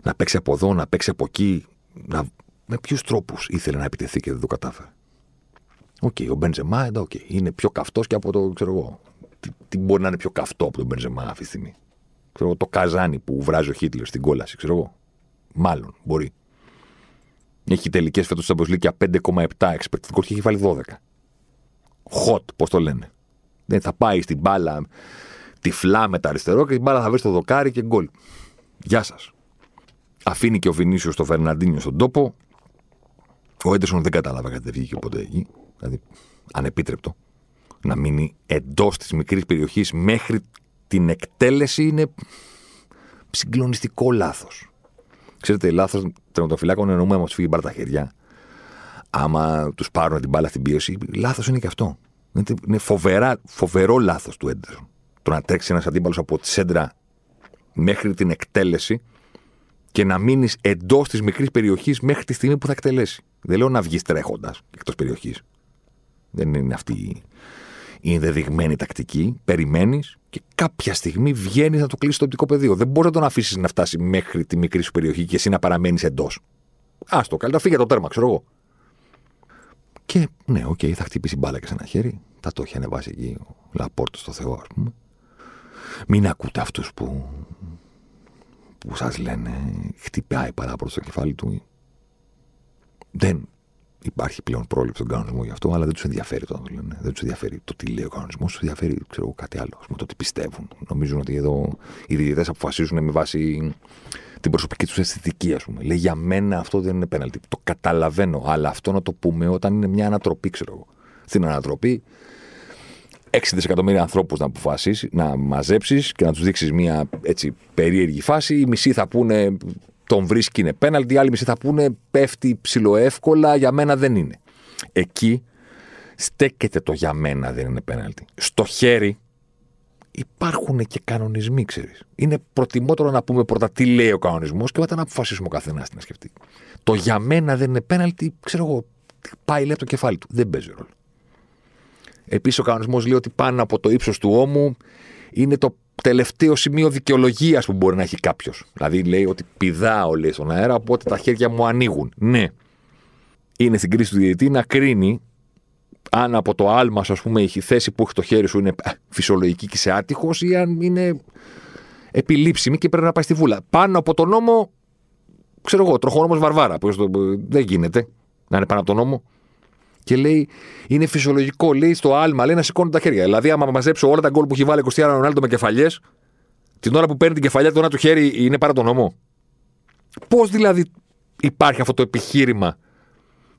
να παίξει από εδώ, να παίξει από εκεί. Να... Με ποιους τρόπους ήθελε να επιτεθεί και δεν το κατάφερε. Ok, okay, ο Μπενζεμά, okay, είναι πιο καυτός και από το, ξέρω εγώ. Τι, τι, μπορεί να είναι πιο καυτό από τον Μπενζεμά αυτή τη στιγμή. Ξέρω, το καζάνι που βράζει ο Χίτλερ στην κόλαση, ξέρω εγώ. Μάλλον μπορεί. Έχει τελικές φέτος στο Champions 5,7 expected και έχει βάλει 12. Hot, πώς το λένε. Δεν θα πάει στην μπάλα τυφλά με τα αριστερό και την μπάλα θα βρει στο δοκάρι και γκολ. Γεια σας. Αφήνει και ο Βινίσιος στο Φερναντίνιο στον τόπο. Ο Έντερσον δεν κατάλαβε γιατί δεν βγήκε ποτέ εκεί. Δηλαδή, ανεπίτρεπτο. Να μείνει εντός της μικρής περιοχής μέχρι την εκτέλεση είναι συγκλονιστικό λάθος. Ξέρετε, λάθος τερματοφυλάκων εννοούμε άμα τους φύγει μπαρ τα χέρια. Άμα τους πάρουν την μπάλα στην πίεση, λάθος είναι και αυτό. Είναι φοβερά, φοβερό λάθος του Έντερσον. Το να τρέξει ένας αντίπαλος από τη σέντρα μέχρι την εκτέλεση και να μείνεις εντός της μικρής περιοχής μέχρι τη στιγμή που θα εκτελέσει. Δεν λέω να βγεις τρέχοντας εκτός περιοχής. Δεν είναι αυτή η ενδεδειγμένη τακτική. Περιμένεις και κάποια στιγμή βγαίνεις να το κλείσεις το οπτικό πεδίο. Δεν μπορεί να τον αφήσεις να φτάσει μέχρι τη μικρή σου περιοχή και εσύ να παραμένεις εντός. Άστο, καλύτερα φύγει το τέρμα, ξέρω εγώ. Και ναι, ok, okay, θα χτυπήσει μπάλα και σε ένα χέρι. Θα το έχει ανεβάσει εκεί ο Λαπόρτ στο Θεό, ας πούμε. Μην ακούτε αυτούς που, που σας λένε χτυπάει παράπονος στο κεφάλι του. Δεν υπάρχει πλέον πρόληψη στον κανονισμό γι' αυτό, αλλά δεν τους ενδιαφέρει το να το λένε. Δεν τους ενδιαφέρει το τι λέει ο κανονισμός, τους ενδιαφέρει ξέρω, κάτι άλλο. Πούμε, το τι πιστεύουν. Νομίζουν ότι εδώ οι διαιτητές αποφασίζουν με βάση την προσωπική τους αισθητική, ας πούμε. Λέει για μένα αυτό δεν είναι πέναλτι. Το καταλαβαίνω, αλλά αυτό να το πούμε όταν είναι μια ανατροπή, ξέρω εγώ. Στην ανατροπή, 6 δισεκατομμύρια ανθρώπους να αποφασίσει, να μαζέψεις και να τους δείξεις μια έτσι περίεργη φάση. Οι μισοί θα πούνε τον βρίσκει είναι πέναλτι, οι άλλοι μισοί θα πούνε πέφτει ψηλοεύκολα, για μένα δεν είναι. Εκεί στέκεται το για μένα δεν είναι πέναλτι. Στο χέρι υπάρχουν και κανονισμοί, ξέρεις. Είναι προτιμότερο να πούμε πρώτα τι λέει ο κανονισμός και μετά να αποφασίσουμε ο καθένας τι να σκεφτεί. Το για μένα δεν είναι πέναλτι, ξέρω εγώ, πάει λέει το κεφάλι του. Δεν παίζει ρόλο. Επίσης, ο κανονισμός λέει ότι πάνω από το ύψος του ώμου είναι το τελευταίο σημείο δικαιολογίας που μπορεί να έχει κάποιος. Δηλαδή, λέει ότι πηδάω λέει, στον αέρα, οπότε τα χέρια μου ανοίγουν. Ναι. Είναι στην κρίση του διαιτητή να κρίνει αν από το άλμα, ας πούμε, η θέση που έχει το χέρι σου είναι φυσιολογική και σε άτυχος ή αν είναι επιλήψιμη και πρέπει να πάει στη βούλα. Πάνω από τον νόμο, ξέρω εγώ, τροχόνομο Βαρβάρα. δεν γίνεται να είναι πάνω από τον νόμο. Και λέει, είναι φυσιολογικό, λέει στο άλμα, λέει να σηκώνουν τα χέρια. Δηλαδή, άμα μαζέψω όλα τα γκολ που έχει βάλει 20 Ρονάλντο με κεφαλιές, την ώρα που παίρνει την κεφαλιά του ένα του χέρι είναι παρά τον νόμο. Πώς δηλαδή υπάρχει αυτό το επιχείρημα;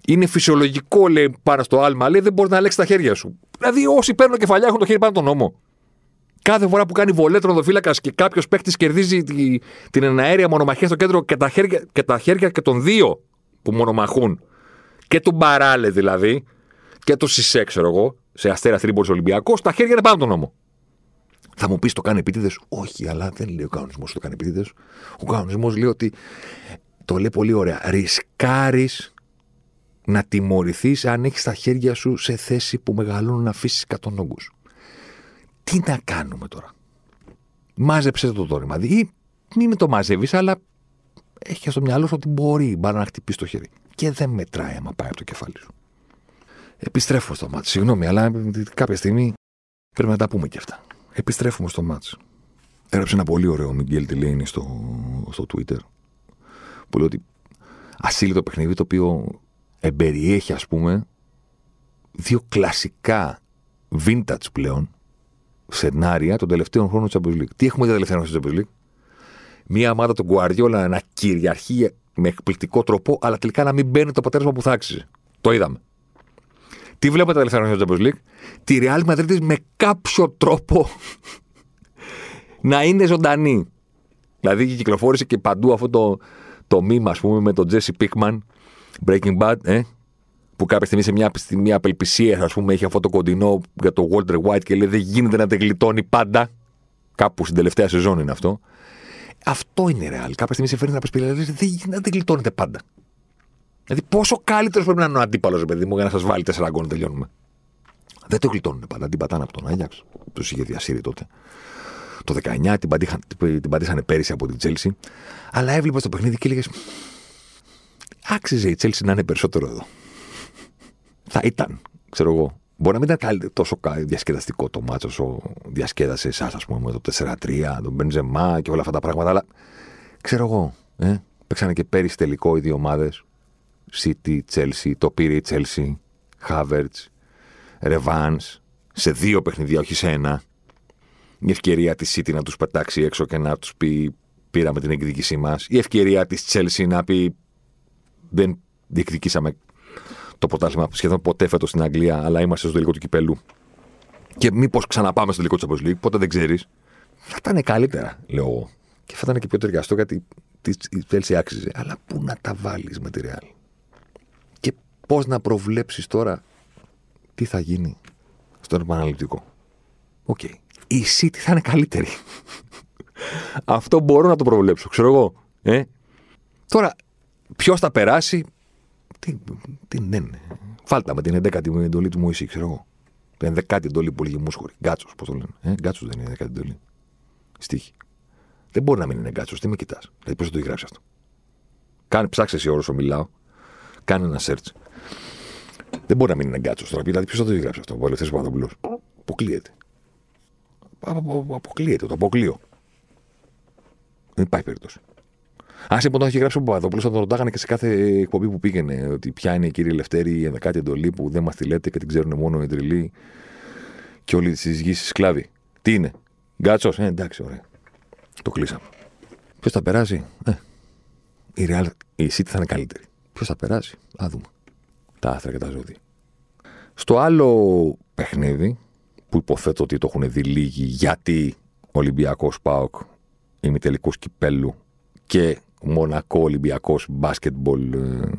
Είναι φυσιολογικό, λέει, πάνω στο άλμα, λέει, δεν μπορείς να αλλάξεις τα χέρια σου. Δηλαδή, όσοι παίρνουν κεφαλιά έχουν το χέρι πάνω τον νόμο. Κάθε φορά που κάνει βολέ τρονοδοφύλακας και κάποιος παίχτη κερδίζει τη, την εναέρια μονομαχία στο κέντρο και τα, χέρια, και τα χέρια και των δύο που μονομαχούν και του Μπαράλε δηλαδή, και του Σισε, ξέρω εγώ, σε αστέρα Τρίπολη Ολυμπιακός, τα χέρια είναι πάνω τον νόμο. Θα μου πεις το κάνει επίτηδες; Όχι, αλλά δεν λέει ο κανονισμός το κάνει επίτηδες. Ο κανονισμός λέει ότι. Το λέει πολύ ωραία. Ρισκάρεις να τιμωρηθείς αν έχεις τα χέρια σου σε θέση που μεγαλώνουν να αφήσεις 100 όγκους. Τι να κάνουμε τώρα; Μάζεψε το δόρυμα. Ή μην με το μαζεύεις, αλλά έχει στο μυαλό σου ότι μπορεί μπάρα να χτυπήσεις το χέρι και δεν μετράει άμα πάει από το κεφάλι σου. Επιστρέφω στο μάτς. Συγγνώμη, αλλά κάποια στιγμή πρέπει να τα πούμε και αυτά. Επιστρέφουμε στο μάτς. Έγραψε ένα πολύ ωραίο Μιγγέλ Τιλίνη στο, στο Twitter που λέω ότι ασύλλητο παιχνίδι το οποίο εμπεριέχει, ας πούμε, δύο κλασικά vintage πλέον σενάρια των τελευταίων χρόνων της Champions League. Τι έχουμε δει τα τελευταία χρόνια στη Champions League; Μία ομάδα του Guardiola να κυριαρχεί με εκπληκτικό τρόπο, αλλά τελικά να μην μπαίνει το αποτέλεσμα που θα άξιζε. Το είδαμε. Τι βλέπουμε τα τελευταία χρόνια στη Champions League; Τη Real Madrid με κάποιο τρόπο να είναι ζωντανή. Δηλαδή κυκλοφόρησε και παντού αυτό το, το meme, ας πούμε, με τον Jesse Pickman, Breaking Bad, ε, που κάποια στιγμή σε μια, μια απελπισία, ας πούμε, έχει αυτό το κοντινό για το Walter White και λέει Δεν γίνεται να την γλιτώνει πάντα. Κάπου στην τελευταία σεζόν είναι αυτό. Αυτό είναι ρεάλ. Κάποια στιγμή σε φέρνει να πει Δεν γίνεται να την γλιτώνετε πάντα. Δηλαδή, πόσο καλύτερος πρέπει να είναι ο αντίπαλος, παιδί μου, για να σας βάλει τέσσερα γκολ τελειώνουμε. Δεν το γλιτώνουν πάντα. Την πατάνε από τον Άγιαξ. Τους είχε διασύρει τότε. Το 19 την, πατήχαν, την πατήσανε πέρυσι από την Τσέλση. Αλλά έβλεπε το παιχνίδι και έλεγες. Άξιζε η Τσέλση να είναι περισσότερο εδώ. Θα ήταν, ξέρω εγώ. Μπορεί να μην ήταν τόσο διασκεδαστικό το μάτσο όσο διασκέδασε εσάς, ας πούμε, με το 4-3, τον Μπενζεμά και όλα αυτά τα πράγματα. Αλλά ξέρω εγώ, ε, παίξανε και πέρυσι τελικό οι δύο ομάδες. City, Chelsea, το πήρε η Chelsea, Havertz, Revans, σε δύο παιχνιδιά, όχι σε ένα. Η ευκαιρία της City να τους πετάξει έξω και να τους πει πήραμε την εκδίκησή μας. Η ευκαιρία της Chelsea να πει δεν διεκδικήσαμε το πρωτάθλημα σχεδόν ποτέ φέτος στην Αγγλία, αλλά είμαστε στο τελικό του κυπέλου. Και μήπως ξαναπάμε στο τελικό του Champions League, ποτέ δεν ξέρεις. Θα ήταν καλύτερα, λέω εγώ. Και θα ήταν και πιο ταιριαστό γιατί η Chelsea άξιζε. Αλλά πού να τα βάλεις με τη Real; Και πώς να προβλέψεις τώρα τι θα γίνει στον επαναληπτικό; Ok. Okay. Η City θα είναι καλύτερη. Αυτό μπορώ να το προβλέψω, ξέρω εγώ. Ε; Τώρα, ποιος θα περάσει, τι, τι ναι, ναι. Βάλ' τα με την 11η εντολή του Μωυσή, ξέρω εγώ. Την 11η εντολή που λέγει Μούσχορη. Γκάτσος, πώς το λένε. Ε, Γκάτσος δεν είναι 11η εντολή. Στίχη. Δεν μπορεί να μην είναι γκάτσος. Τι με κοιτάς. Δηλαδή, πώς θα το γράψει αυτό. Κάνε, ψάξε εσύ όσο μιλάω. Κάνε ένα search. Δεν μπορεί να μην είναι γκάτσος τώρα. Δηλαδή, ποιος θα το γράψει αυτό. Ο Ελευθέρω Παπαδοπουλός. Αποκλείεται. Αποκλείεται. Το αποκλείω. Δεν υπάρχει περίπτωση. Α λοιπόν το έχει γράψει ο Παπαδόπουλος, θα τον ρωτάγανε και σε κάθε εκπομπή που πήγαινε. Ότι ποια είναι η κύριε Λευτέρη, η ενδεκάτη εντολή που δεν μας τη λέτε και την ξέρουν μόνο οι τριλοί και όλοι τη γη σκλάβοι. Τι είναι, Γκάτσος, ε, εντάξει, ωραία. Το κλείσαμε. Ποιος θα περάσει, ε, η, Real, η City θα είναι καλύτερη. Ποιος θα περάσει, α δούμε. Τα άθρα και τα ζώδια. Στο άλλο παιχνίδι, που υποθέτω ότι το έχουν δει λίγοι, γιατί Ολυμπιακός Πάοκ ημιτελικούς κυπέλου και Μονακό Ολυμπιακός Basketball ε,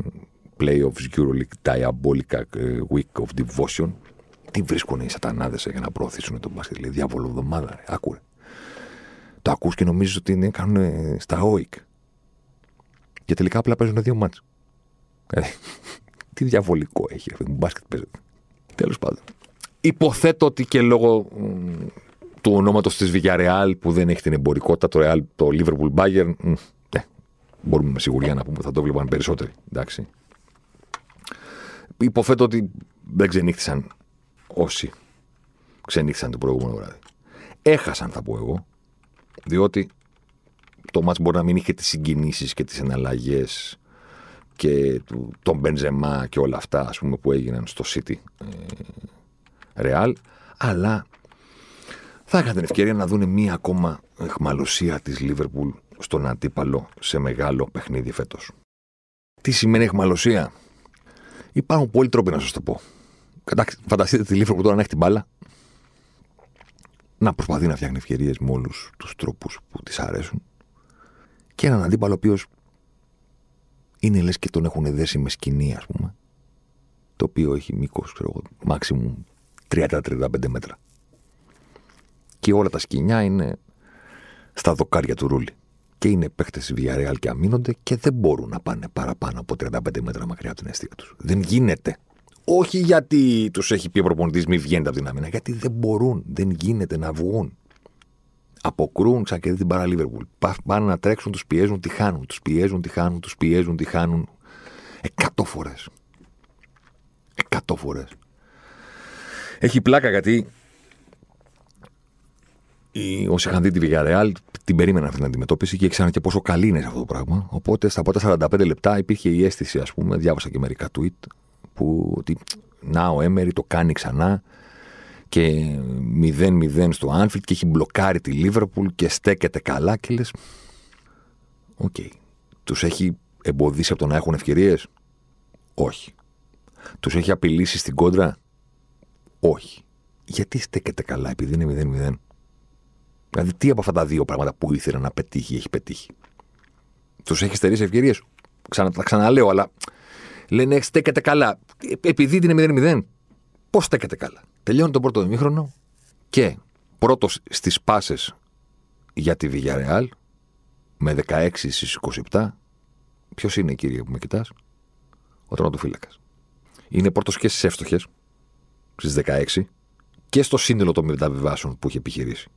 Playoffs Euroleague Diabolica ε, Week of Devotion. Τι βρίσκουν οι σατανάδες για να προωθήσουν τον μπάσκετ. Λέει διάβολο εβδομάδα, ρε. Άκουρε. Το ακούς και νομίζεις ότι είναι, κάνουν στα OIC. Και τελικά απλά παίζουν δύο μάτς. Ε, τι διαβολικό έχει αυτό. Μπάσκετ παίζεται. Τέλος πάντων. Υποθέτω ότι και λόγω του ονόματος της Villarreal που δεν έχει την εμπορικότητα, το, Real, το Liverpool Bayern, Μπορούμε με σιγουριά να πούμε ότι θα το βλέπαν περισσότεροι. Εντάξει. Υποθέτω ότι δεν ξενύχτησαν όσοι ξενύχτησαν το προηγούμενο βράδυ. Έχασαν, θα πω εγώ, διότι το μάτς μπορεί να μην είχε τις συγκινήσεις και τις εναλλαγές και τον Μπενζεμά και όλα αυτά ας πούμε, που έγιναν στο City ε, Real, αλλά θα είχαν την ευκαιρία να δουν μία ακόμα εχμαλωσία της Λίβερπουλ στον αντίπαλο σε μεγάλο παιχνίδι φέτος. Τι σημαίνει εχμαλωσία; Υπάρχουν πολλοί τρόποι να σας το πω. Φανταστείτε τη Λίβερπουλ τώρα να έχει την μπάλα, να προσπαθεί να φτιάχνει ευκαιρίες με όλους τους τρόπους που της αρέσουν και έναν αντίπαλο ο οποίος είναι λες και τον έχουν δέσει με σκηνή, ας πούμε, το οποίο έχει μήκος, ξέρω εγώ, μάξιμου 30-35 μέτρα. Και όλα τα σκηνιά είναι στα δοκάρια του ρούλι και είναι παίχτε τη Villarreal και αμήνονται και δεν μπορούν να πάνε παραπάνω από 35 μέτρα μακριά από την αιστεία τους. Δεν γίνεται. Όχι γιατί τους έχει πει ο προπονητής μη βγαίνετε από την άμυνα, γιατί δεν μπορούν, δεν γίνεται να βγουν. Αποκρούν σαν και την παρά Λίβερπουλ. Πάνε να τρέξουν, τους πιέζουν, τη χάνουν. Τους πιέζουν, τη χάνουν, τους πιέζουν, τη χάνουν. Εκατό φορές. Εκατό φορές. Έχει πλάκα γιατί οι, όσοι είχαν δει τη Villarreal την περίμεναν αυτή την αντιμετώπιση και ήξεραν και πόσο καλή είναι σε αυτό το πράγμα. Οπότε στα πρώτα 45 λεπτά υπήρχε η αίσθηση, ας πούμε, διάβασα και μερικά tweet, που ότι να ο Έμερι το κάνει ξανά και 0-0 στο Άνφιλντ και έχει μπλοκάρει τη Λίβερπουλ και στέκεται καλά και λες ok, okay. τους έχει εμποδίσει από το να έχουν ευκαιρίες; Όχι τους έχει απειλήσει στην κόντρα; Όχι γιατί στέκεται καλά επειδή είναι 0-0 δηλαδή τι από αυτά τα δύο πράγματα που ήθελε να πετύχει έχει πετύχει τους έχει στερήσει ευκαιρίες Ξανα, τα ξαναλέω αλλά λένε στέκεται καλά επειδή είναι 0-0 πώς στέκεται καλά Τελειώνει τον πρώτο ημίχρονο και πρώτος στις πάσες για τη Villarreal με 16 στις 27. Ποιος είναι, κύριε, που με κοιτάς, ο τερματοφύλακα. Είναι πρώτος και στις εύστοχες, στις 16, και στο σύνολο των μεταβιβάσεων που έχει επιχειρήσει.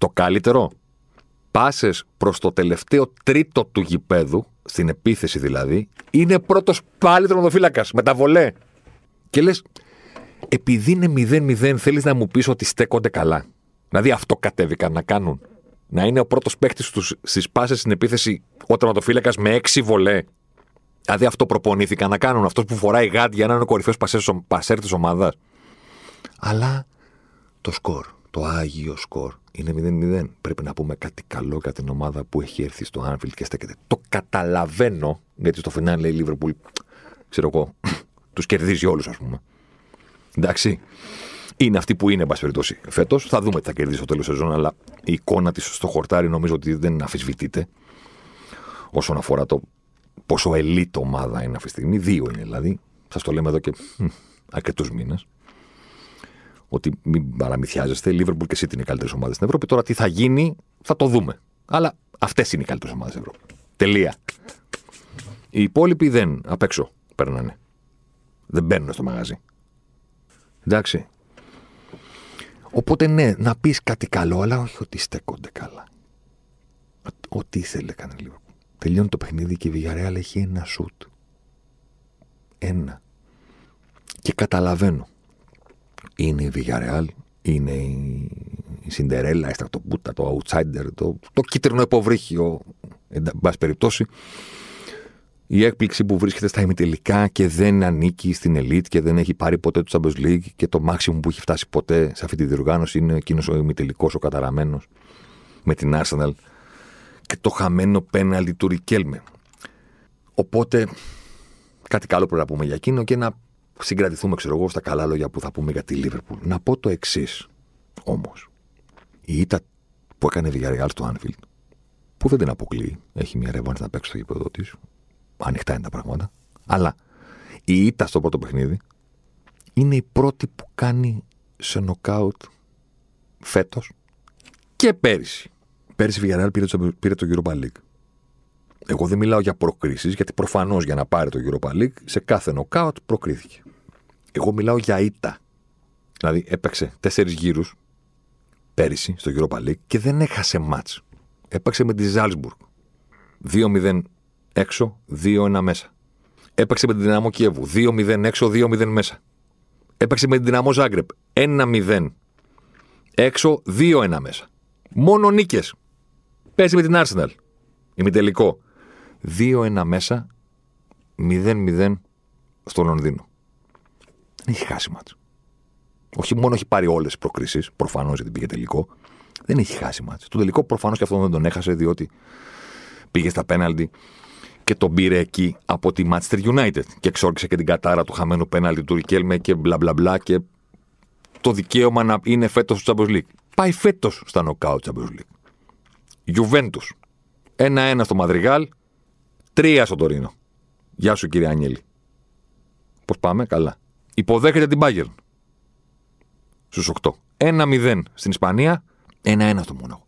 Το καλύτερο, πάσες προς το τελευταίο τρίτο του γηπέδου, στην επίθεση δηλαδή, είναι πρώτος πάλι τερματοφύλακα με τα βολέ. Και λες, επειδή είναι 0-0, θέλεις να μου πεις ότι στέκονται καλά. Δηλαδή αυτό κατέβηκαν να κάνουν. Να είναι ο πρώτος παίκτης στις πάσες στην επίθεση ο τερματοφύλακας με έξι βολέ. Δηλαδή αυτό προπονήθηκαν να κάνουν. Αυτός που φοράει γάντια να είναι ο κορυφαίο πασέρ της ομάδας. Αλλά το σκορ, το άγιο σκορ είναι 0-0. Πρέπει να πούμε κάτι καλό για την ομάδα που έχει έρθει στο Άνφιλ και στέκεται. Το καταλαβαίνω, γιατί στο φινάλι λέει η Λίβερπουλ, ξέρω εγώ, τους κερδίζει όλους, ας πούμε. Εντάξει. Είναι αυτή που είναι, εν πάση περιπτώσει, φέτος. Θα δούμε τι θα κερδίσει στο τέλος σεζόν, αλλά η εικόνα της στο χορτάρι νομίζω ότι δεν αφισβητείται όσον αφορά το πόσο ελίτ ομάδα είναι αυτή τη στιγμή. Δύο είναι δηλαδή. Σας το λέμε εδώ και αρκετούς μήνες. Ότι μην παραμυθιάζεστε. Λίβερπουλ και City είναι οι καλύτερες ομάδες στην Ευρώπη. Τώρα τι θα γίνει θα το δούμε. Αλλά αυτές είναι οι καλύτερες ομάδες στην Ευρώπη. Τελεία. Οι υπόλοιποι δεν απ' έξω περνάνε. Δεν μπαίνουν στο μαγαζί. Εντάξει. Οπότε ναι, να πεις κάτι καλό, αλλά όχι ότι στέκονται καλά. Ό,τι ήθελε κάνει λίγο. Τελειώνει το παιχνίδι και η Villarreal έχει ένα σουτ. Ένα. Και καταλαβαίνω. Είναι η Villarreal, είναι η Σιντερέλα, η Στρατοπούτα, το Outsider, το, το κίτρινο υποβρύχιο, εν πάση περιπτώσει η έκπληξη που βρίσκεται στα ημιτελικά και δεν ανήκει στην ελίτ και δεν έχει πάρει ποτέ το Champions League και το maximum που έχει φτάσει ποτέ σε αυτή τη διοργάνωση είναι εκείνος ο ημιτελικός, ο καταραμένος με την Arsenal και το χαμένο πέναλτι του Ρικέλμε. Οπότε κάτι καλό πρέπει να πούμε για εκείνο και να συγκρατηθούμε, ξέρω εγώ, στα καλά λόγια που θα πούμε για τη Λίβερπουλ. Να πω το εξής όμως. Η ήττα που έκανε η Villarreal στο Anfield, που δεν την αποκλείει, έχει μια ρεύανση να παίξει στο γήπεδο της, ανοιχτά είναι τα πράγματα. Αλλά η ήττα στο πρώτο παιχνίδι είναι η πρώτη που κάνει σε νοκάουτ φέτος και πέρυσι. Πέρυσι η Villarreal πήρε, το, πήρε το Europa League. Εγώ δεν μιλάω για προκρίσεις, γιατί προφανώς για να πάρει το Europa League σε κάθε νοκάουτ προκρίθηκε. Εγώ μιλάω για ήττα. Δηλαδή έπαιξε τέσσερις γύρους πέρυσι στο Europa League και δεν έχασε μάτς. Έπαιξε με τη Ζάλσμπουργκ. 2-0 έξω, 2-1 μέσα. Έπαιξε με την δυναμό Κιέβου. 2-0 έξω, 2-0 μέσα. Έπαιξε με την δυναμό Ζάγκρεπ. 1-0 έξω, 2-1 μέσα. Μόνο νίκες. Παίζει με την Arsenal. Ημιτελικό. 2-1 μέσα, 0-0 στο Λονδίνο. Δεν έχει χάσει μάτς. Όχι μόνο έχει πάρει όλες τις προκρίσεις, προφανώς γιατί πήγε τελικό. Δεν έχει χάσει μάτς. Το τελικό προφανώς και αυτό δεν τον έχασε, διότι πήγε στα πέναλτι και τον πήρε εκεί από τη Manchester United και εξόρκησε και την κατάρα του χαμένου πέναλτι του Ρικέλμε και μπλα μπλα μπλα και το δικαίωμα να είναι φέτος στο Champions League. Πάει φέτος στα νοκάουτ Champions League. Juventus. Ένα-ένα στο Μαδριγάλ, τρία στο Τωρίνο. Γεια σου κύριε Ανιέλη. Πώς πάμε, καλά. Υποδέχεται την Bayern. Στους 8. 1-0 στην Ισπανία, 1-1 στο Μόναχο.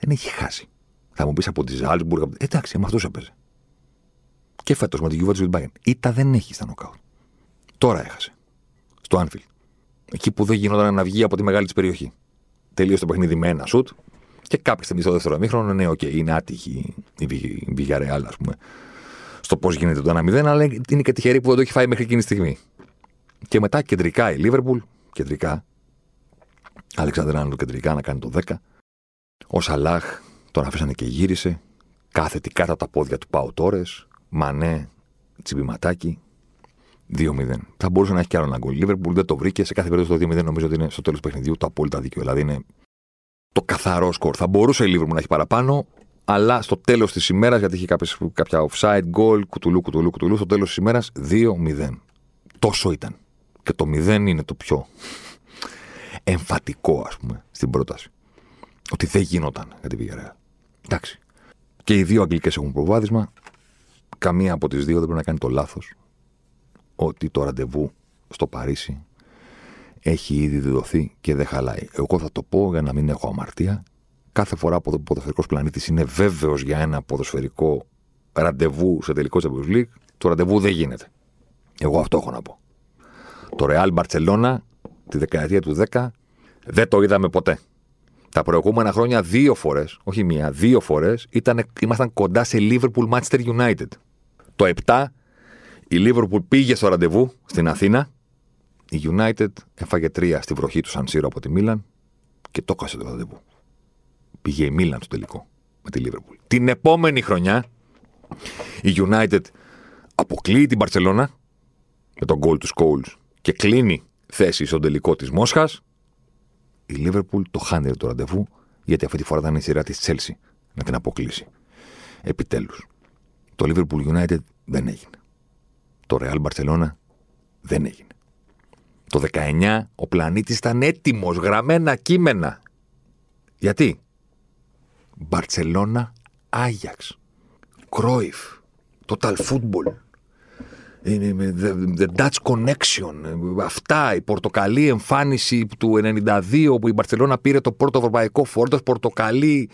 Δεν έχει χάσει. Θα μου πεις από τη Ζάλσμπουργκ. Εντάξει, με αυτού έπαιζε. Και φέτος με την Juventus και την Bayern. Ήτα δεν έχει στα νοκάουτ. Τώρα έχασε. Στο Άνφιλ. Εκεί που δεν γινόταν να βγει από τη μεγάλη της περιοχή. Τελείωσε το παιχνίδι με ένα σουτ και κάποια στιγμή στο δεύτερο ημίχρονο, ναι, ok, okay, είναι άτυχη η Villarreal, ας πούμε, στο πώς γίνεται το 1-0, αλλά είναι και τυχερή που δεν το έχει φάει μέχρι εκείνη τη στιγμή. Και μετά κεντρικά η Liverpool, κεντρικά, Αλεξάντερ-Άρνολντ κεντρικά να κάνει το 10, Ο Σαλάχ τον αφήσανε και γύρισε. Κάθετη κάτω από τα πόδια του Πάου Τόρες. Μανέ, τσιμπηματάκι. 2-0. Θα μπορούσε να έχει κι άλλο ένα γκολ. Λίβερπουλ δεν το βρήκε. Σε κάθε περίπτωση το 2-0 νομίζω ότι είναι στο τέλος του παιχνιδιού το απόλυτα δίκαιο. Δηλαδή είναι το καθαρό σκορ. Θα μπορούσε η Λίβερπουλ να έχει παραπάνω, αλλά στο τέλος της ημέρας, γιατί είχε κάποιες, κάποια offside goal, κουτουλού, κουτουλού, κουτουλού, στο τέλος της ημέρας 2-0. Τόσο ήταν. Και το 0 είναι το πιο εμφατικό, ας πούμε, στην πρόταση. Ότι δεν γινόταν για τη Villarreal. Εντάξει. Και οι δύο Αγγλικές έχουν προβάδισμα. Καμία από τις δύο δεν πρέπει να κάνει το λάθος ότι το ραντεβού στο Παρίσι έχει ήδη διδοθεί και δεν χαλάει. Εγώ θα το πω για να μην έχω αμαρτία. Κάθε φορά που ο ποδοσφαιρικός πλανήτης είναι βέβαιος για ένα ποδοσφαιρικό ραντεβού σε τελικό Champions League, το ραντεβού δεν γίνεται. Εγώ αυτό έχω να πω. Το Real Barcelona τη δεκαετία του 10 δεν το είδαμε ποτέ. Τα προηγούμενα χρόνια δύο φορές, όχι μία, δύο φορές ήμασταν κοντά σε Liverpool Manchester United. Το 7 η Liverpool πήγε στο ραντεβού στην Αθήνα. Η United έφαγε τρία στη βροχή του Σαν Σύρο από τη Μίλαν και το έκασε το ραντεβού. Πήγε η Μίλαν στο τελικό με τη Liverpool. Την επόμενη χρονιά η United αποκλείει την Barcelona με τον goal του Scholes και κλείνει θέση στον τελικό της Μόσχας. Η Liverpool το χάνει το ραντεβού γιατί αυτή τη φορά ήταν η σειρά της Chelsea να την αποκλείσει. Επιτέλους. Το Liverpool United δεν έγινε. Το Real Barcelona δεν έγινε. Το 19 ο πλανήτης ήταν έτοιμος, γραμμένα κείμενα. Γιατί; Barcelona, Άγιαξ, Κρόιφ, Total Football, The Dutch Connection, αυτά, η πορτοκαλί εμφάνιση του 92 που η Μπαρτσελώνα πήρε το πρώτο ευρωπαϊκό φόρτος, πορτοκαλί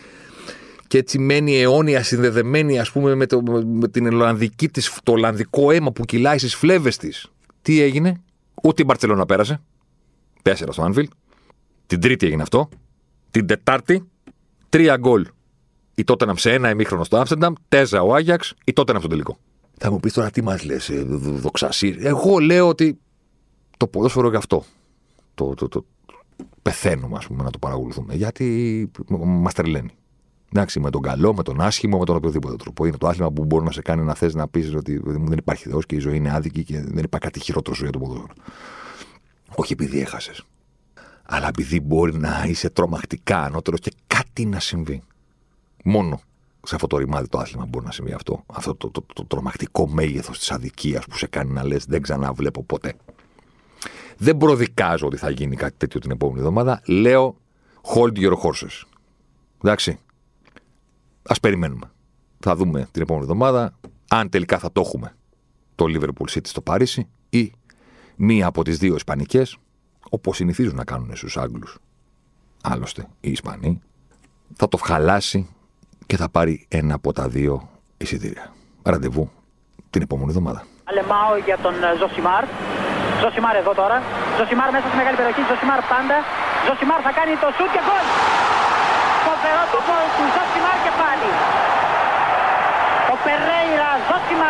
και έτσι μένει αιώνια συνδεδεμένη ας πούμε με, το, με την Ολλανδική της, το Ολλανδικό αίμα που κυλάει στις φλέβες της. Τι έγινε, ούτε η Μπαρτσελώνα πέρασε, τέσσερα στο Άνφιλ, την τρίτη έγινε αυτό, την τετάρτη, τρία γκολ. Η Τότεναμ σε ένα ημίχρονο στο Άμστερνταμ, τέζα ο Άγιαξ, η Τότεναμ στο τελικό. Θα μου πεις τώρα τι μας λες, ε, δοξασί. Εγώ λέω ότι το ποδόσφαιρο γι' αυτό. Το, το, το, πεθαίνουμε, ας πούμε, να το παρακολουθούμε. Γιατί μας τρελαίνει. Εντάξει, με τον καλό, με τον άσχημο, με τον οποιοδήποτε τρόπο. Είναι το άθλημα που μπορεί να σε κάνει να θες να πεις ότι δεν υπάρχει Θεός και η ζωή είναι άδικη και δεν υπάρχει κάτι χειρότερο για το ποδόσφαιρο. Όχι επειδή έχασες. Αλλά επειδή μπορεί να είσαι τρομακτικά ανώτερος και κάτι να συμβεί. Μόνο σε αυτό το ρημάδι το άθλημα μπορεί να συμβεί αυτό. Αυτό το, το, το, το τρομακτικό μέγεθος της αδικίας που σε κάνει να λες: Δεν ξαναβλέπω ποτέ. Δεν προδικάζω ότι θα γίνει κάτι τέτοιο την επόμενη εβδομάδα. Λέω: Hold your horses. Εντάξει. Α περιμένουμε. Θα δούμε την επόμενη εβδομάδα αν τελικά θα το έχουμε το Liverpool City στο Παρίσι ή μία από τις δύο Ισπανικές, όπως συνηθίζουν να κάνουν στους Άγγλους. Άλλωστε, οι Ισπανοί θα το χαλάσει και θα πάρει ένα από τα δύο εισιτήρια. Ραντεβού την επόμενη εβδομάδα. Αλεμάο για τον Ζοσιμάρ. Ζοσιμάρ εδώ τώρα. Ζοσιμάρ μέσα στη μεγάλη περιοχή. Ζοσιμάρ πάντα. Ζοσιμάρ θα κάνει το σουτ και γκολ. Φοβερό το γκολ του Ζοσιμάρ και πάλι. Ο Περέιρα Ζοσιμάρ,